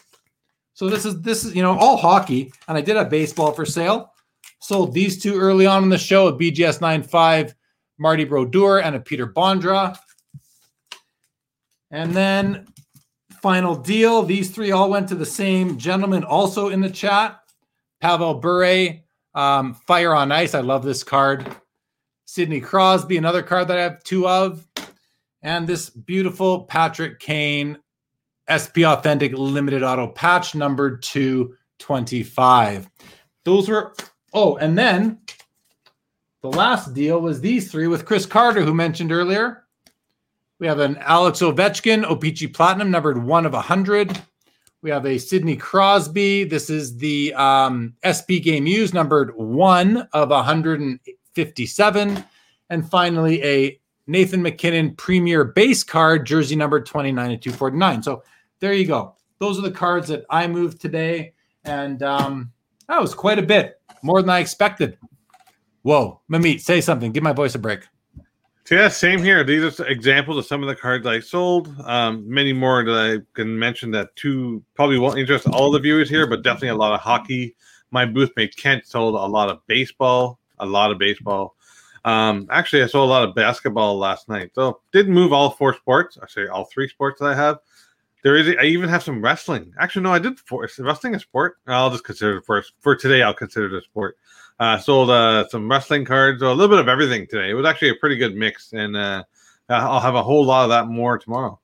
So this is this is you know all hockey, and I did a baseball for sale. Sold these two early on in the show: a BGS 95 Marty Brodeur and a Peter Bondra. And then final deal: these three all went to the same gentleman, also in the chat. Pavel Bure, um, Fire on Ice. I love this card. Sidney Crosby, another card that I have two of, and this beautiful Patrick Kane SP Authentic Limited Auto Patch number 225. Those were, oh, and then the last deal was these three with Chris Carter, who mentioned earlier. We have an Alex Ovechkin O-Pee-Chee Platinum numbered one of 100. We have a Sidney Crosby. This is the um, SP Game Use, numbered one of 157. And finally, a Nathan MacKinnon Premier Base Card, jersey number 29 and 249. So there you go. Those are the cards that I moved today. And um, that was quite a bit, more than I expected. Whoa, Mamit, say something. Give my voice a break. Yeah, same here. These are examples of some of the cards I sold. Um, many more that I can mention that two probably won't interest all the viewers here, but definitely a lot of hockey. My booth mate Kent sold a lot of baseball, a lot of baseball. Um, actually, I saw a lot of basketball last night. So didn't move all four sports. I say all three sports that I have. There is. I even have some wrestling. Actually, no, I did. For, wrestling a sport? I'll just consider it first. For today, I'll consider it a sport. Uh, sold uh, some wrestling cards, a little bit of everything today. It was actually a pretty good mix, and uh, I'll have a whole lot of that more tomorrow.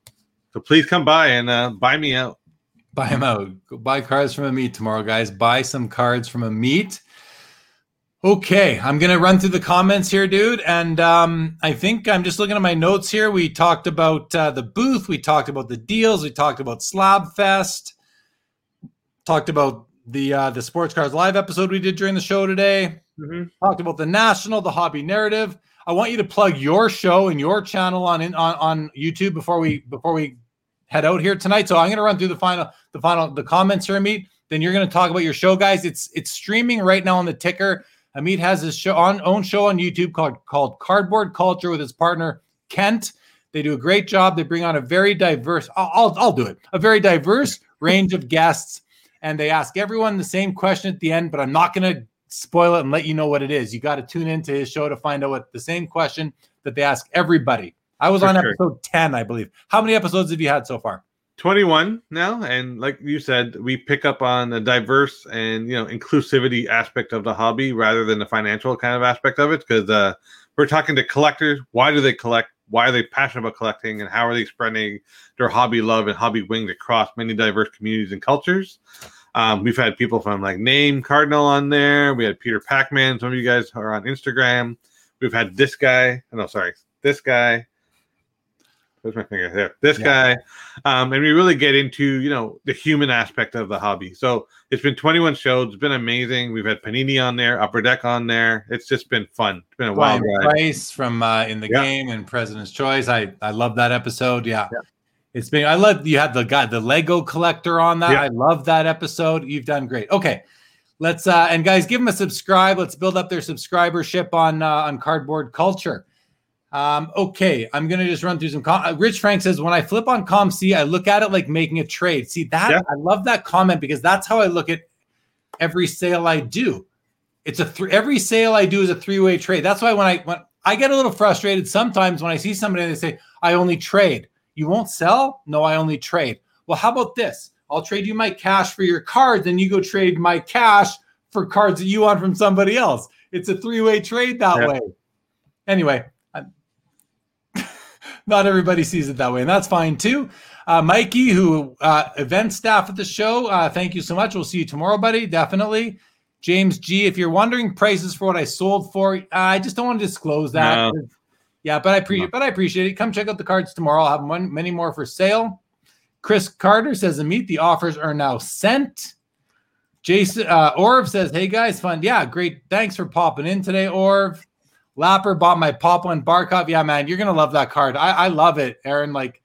So please come by and uh, buy me out. Buy them out. Go buy cards from Amit tomorrow, guys. Buy some cards from Amit. Okay, I'm gonna run through the comments here, dude, and um, I think I'm just looking at my notes here. We talked about uh, the booth, we talked about the deals, we talked about Slab Fest, talked about the uh, the Sports Cards Live episode we did during the show today. Mm-hmm. Talked about the National, the Hobby Narrative. I want you to plug your show and your channel on on on YouTube before we before we head out here tonight. So I'm gonna run through the final the final the comments here, Meet. Then you're gonna talk about your show, guys. It's it's streaming right now on the ticker. Amit has his show on own show on YouTube called called Cardboard Culture with his partner Kent. They do a great job. They bring on a very diverse. I'll I'll, I'll do it. A very diverse range of guests, and they ask everyone the same question at the end, but I'm not going to spoil it and let you know what it is. You got to tune into his show to find out what the same question that they ask everybody. I was For on sure. episode 10, I believe. How many episodes have you had so far? 21 now and like you said we pick up on the diverse and you know inclusivity aspect of the hobby rather than the financial kind of aspect of it because uh, we're talking to collectors why do they collect why are they passionate about collecting and how are they spreading their hobby love and hobby wings across many diverse communities and cultures? Um, we've had people from like name cardinal on there. We had peter pacman. Some of you guys are on instagram. We've had this guy. No sorry. This guy Where's my finger? There. This Yeah. guy. Um, and we really get into, you know, the human aspect of the hobby. So it's been 21 shows. It's been amazing. We've had Panini on there, Upper Deck on there. It's just been fun. It's been a wild Brian ride. Price from uh, In the Yeah. Game and President's Choice. I I love that episode. Yeah. Yeah. It's been I love you had the guy the Lego collector on that. I love that episode. You've done great. Okay. Let's uh and guys give them a subscribe. Let's build up their subscribership on uh, on cardboard culture. Um, okay, I'm gonna just run through some. Com- uh, Rich Frank says, when I flip on COMC, I look at it like making a trade. See that? Yeah. I love that comment because that's how I look at every sale I do. It's a th- every sale I do is a three way trade. That's why when I when I get a little frustrated sometimes when I see somebody and they say, "I only trade." You won't sell? No, I only trade. Well, how about this? I'll trade you my cash for your cards, and you go trade my cash for cards that you want from somebody else. It's a three way trade that Yeah. way. Anyway, not everybody sees it that way, and that's fine too. Uh, Mikey, who uh, event staff at the show, uh, thank you so much. We'll see you tomorrow, buddy. Definitely. James G, if you're wondering prices for what I sold for, uh, I just don't want to disclose that. No. Yeah, but I appreciate, No. but I appreciate it. Come check out the cards tomorrow. I'll have one, many more for sale. Chris Carter says, "Amit, the offers are now sent." Jason uh, Orv says, "Hey guys, fun. Yeah, great. Thanks for popping in today, Orv." Lapper bought my Pop One Barkov. Yeah, man, you're gonna love that card. I, I love it, Aaron. Like,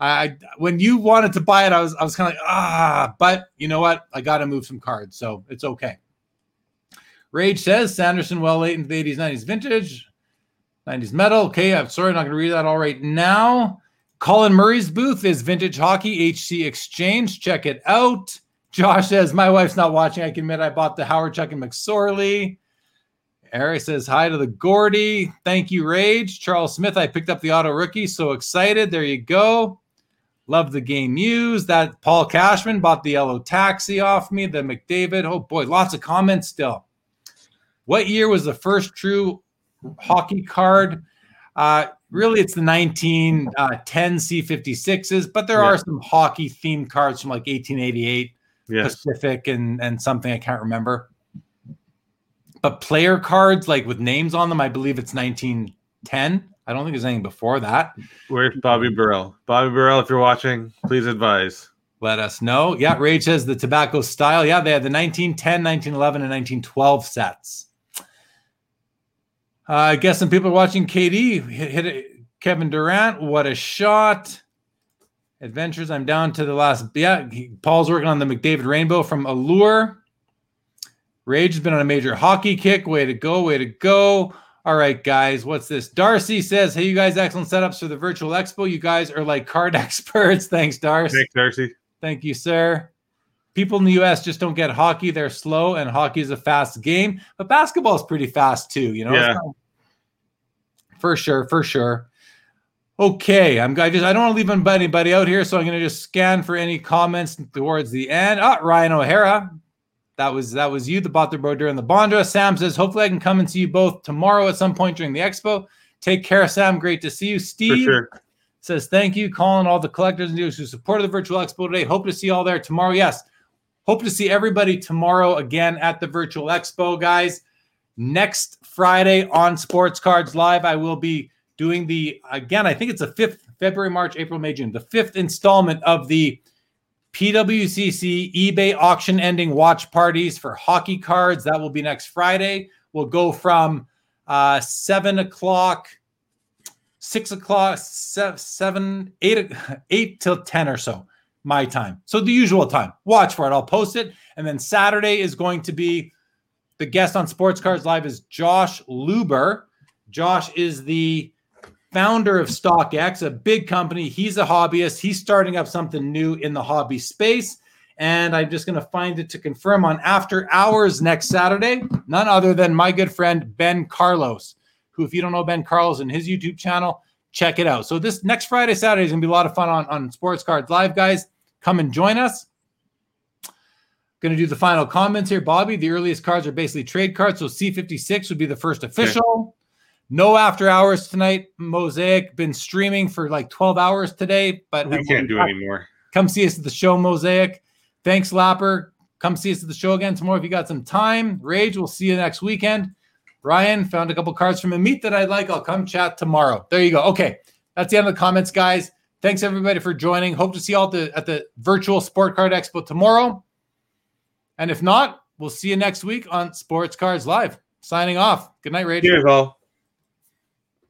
I when you wanted to buy it, I was I was kind of like ah, but you know what? I got to move some cards, so it's okay. Rage says Sanderson well late into the 80s, 90s vintage, 90s metal. Okay, I'm sorry, I'm not gonna read that all right now. Colin Murray's booth is Vintage Hockey HC Exchange. Check it out. Josh says, My wife's not watching. I can admit I bought the Hawerchuk and McSorley. Eric says, Hi to the Gordy. Thank you, Rage. Charles Smith, I picked up the auto rookie. So excited. There you go. Love the game used. That Paul Cashman bought the yellow taxi off me. The McDavid. Oh boy, lots of comments still. What year was the first true hockey card? Uh, really, it's the 1910 C56s, but there Yeah. are some hockey themed cards from like 1888 Yes. Pacific and and something I can't remember. But player cards like with names on them, I believe it's 1910. I don't think there's anything before that. Where's Bobby Burrell? Bobby Burrell, if you're watching, please advise. Let us know. Yeah, Rage says the tobacco style. Yeah, they had the 1910, 1911, and 1912 sets. Uh, I guess some people are watching KD hit, hit it. Kevin Durant. What a shot! Adventures. I'm down to the last. Yeah, he- Paul's working on the McDavid Rainbow from Allure. Rage has been on a major hockey kick. Way to go! Way to go! All right, guys. What's this? Darcy says, "Hey, you guys, excellent setups for the virtual expo. You guys are like card experts. Thanks, Darcy. Thanks, Darcy. Thank you, sir. People in the US just don't get hockey. They're slow, and hockey is a fast game, but basketball is pretty fast too, you know? Yeah. For sure, for sure. Okay, I'm I just I don't want to leave anybody out here, so I'm gonna just scan for any comments towards the end. Ah, Ryan O'Hara. That was that was you that bought the boat during the Bondra. Sam says, hopefully I can come and see you both tomorrow at some point during the expo. Take care, Sam. Great to see you. Steve sure. says thank you, calling all the collectors and dealers who supported the virtual expo today. Hope to see you all there tomorrow. Yes, hope to see everybody tomorrow again at the virtual expo, guys. Next Friday on Sports Cards Live, I will be doing the again. I think it's the fifth February, March, April, May, June, the fifth installment of the PWCC eBay auction ending watch parties for hockey cards. That will be next Friday. We'll go from uh, seven o'clock six o'clock, se- seven, eight, eight till 10 or so, my time. So the usual time. Watch for it. I'll post it. And then Saturday is going to be the guest on Sports Cards Live is Josh Luber. Josh is the founder of StockX, a big company. He's a hobbyist. He's starting up something new in the hobby space. And I'm just going to find it to confirm on After Hours next Saturday. None other than my good friend Ben Carlos, who, if you don't know Ben Carlos and his YouTube channel, check it out. So this next Friday, Saturday is going to be a lot of fun on, on Sports Cards Live, guys. Come and join us. Going to do the final comments here, Bobby. The earliest cards are basically trade cards. So C56 would be the first official. No after hours tonight. Mosaic been streaming for like 12 hours today, but we can't do anymore. Come see us at the show, Mosaic. Thanks, Lapper. Come see us at the show again tomorrow if you got some time. Rage, we'll see you next weekend. Ryan found a couple cards from Amit that I like. I'll come chat tomorrow. There you go. Okay, that's the end of the comments, guys. Thanks everybody for joining. Hope to see you all at the, at the virtual Sport Card Expo tomorrow. And if not, we'll see you next week on Sports Cards Live. Signing off. Good night, Rage. Cheers, all.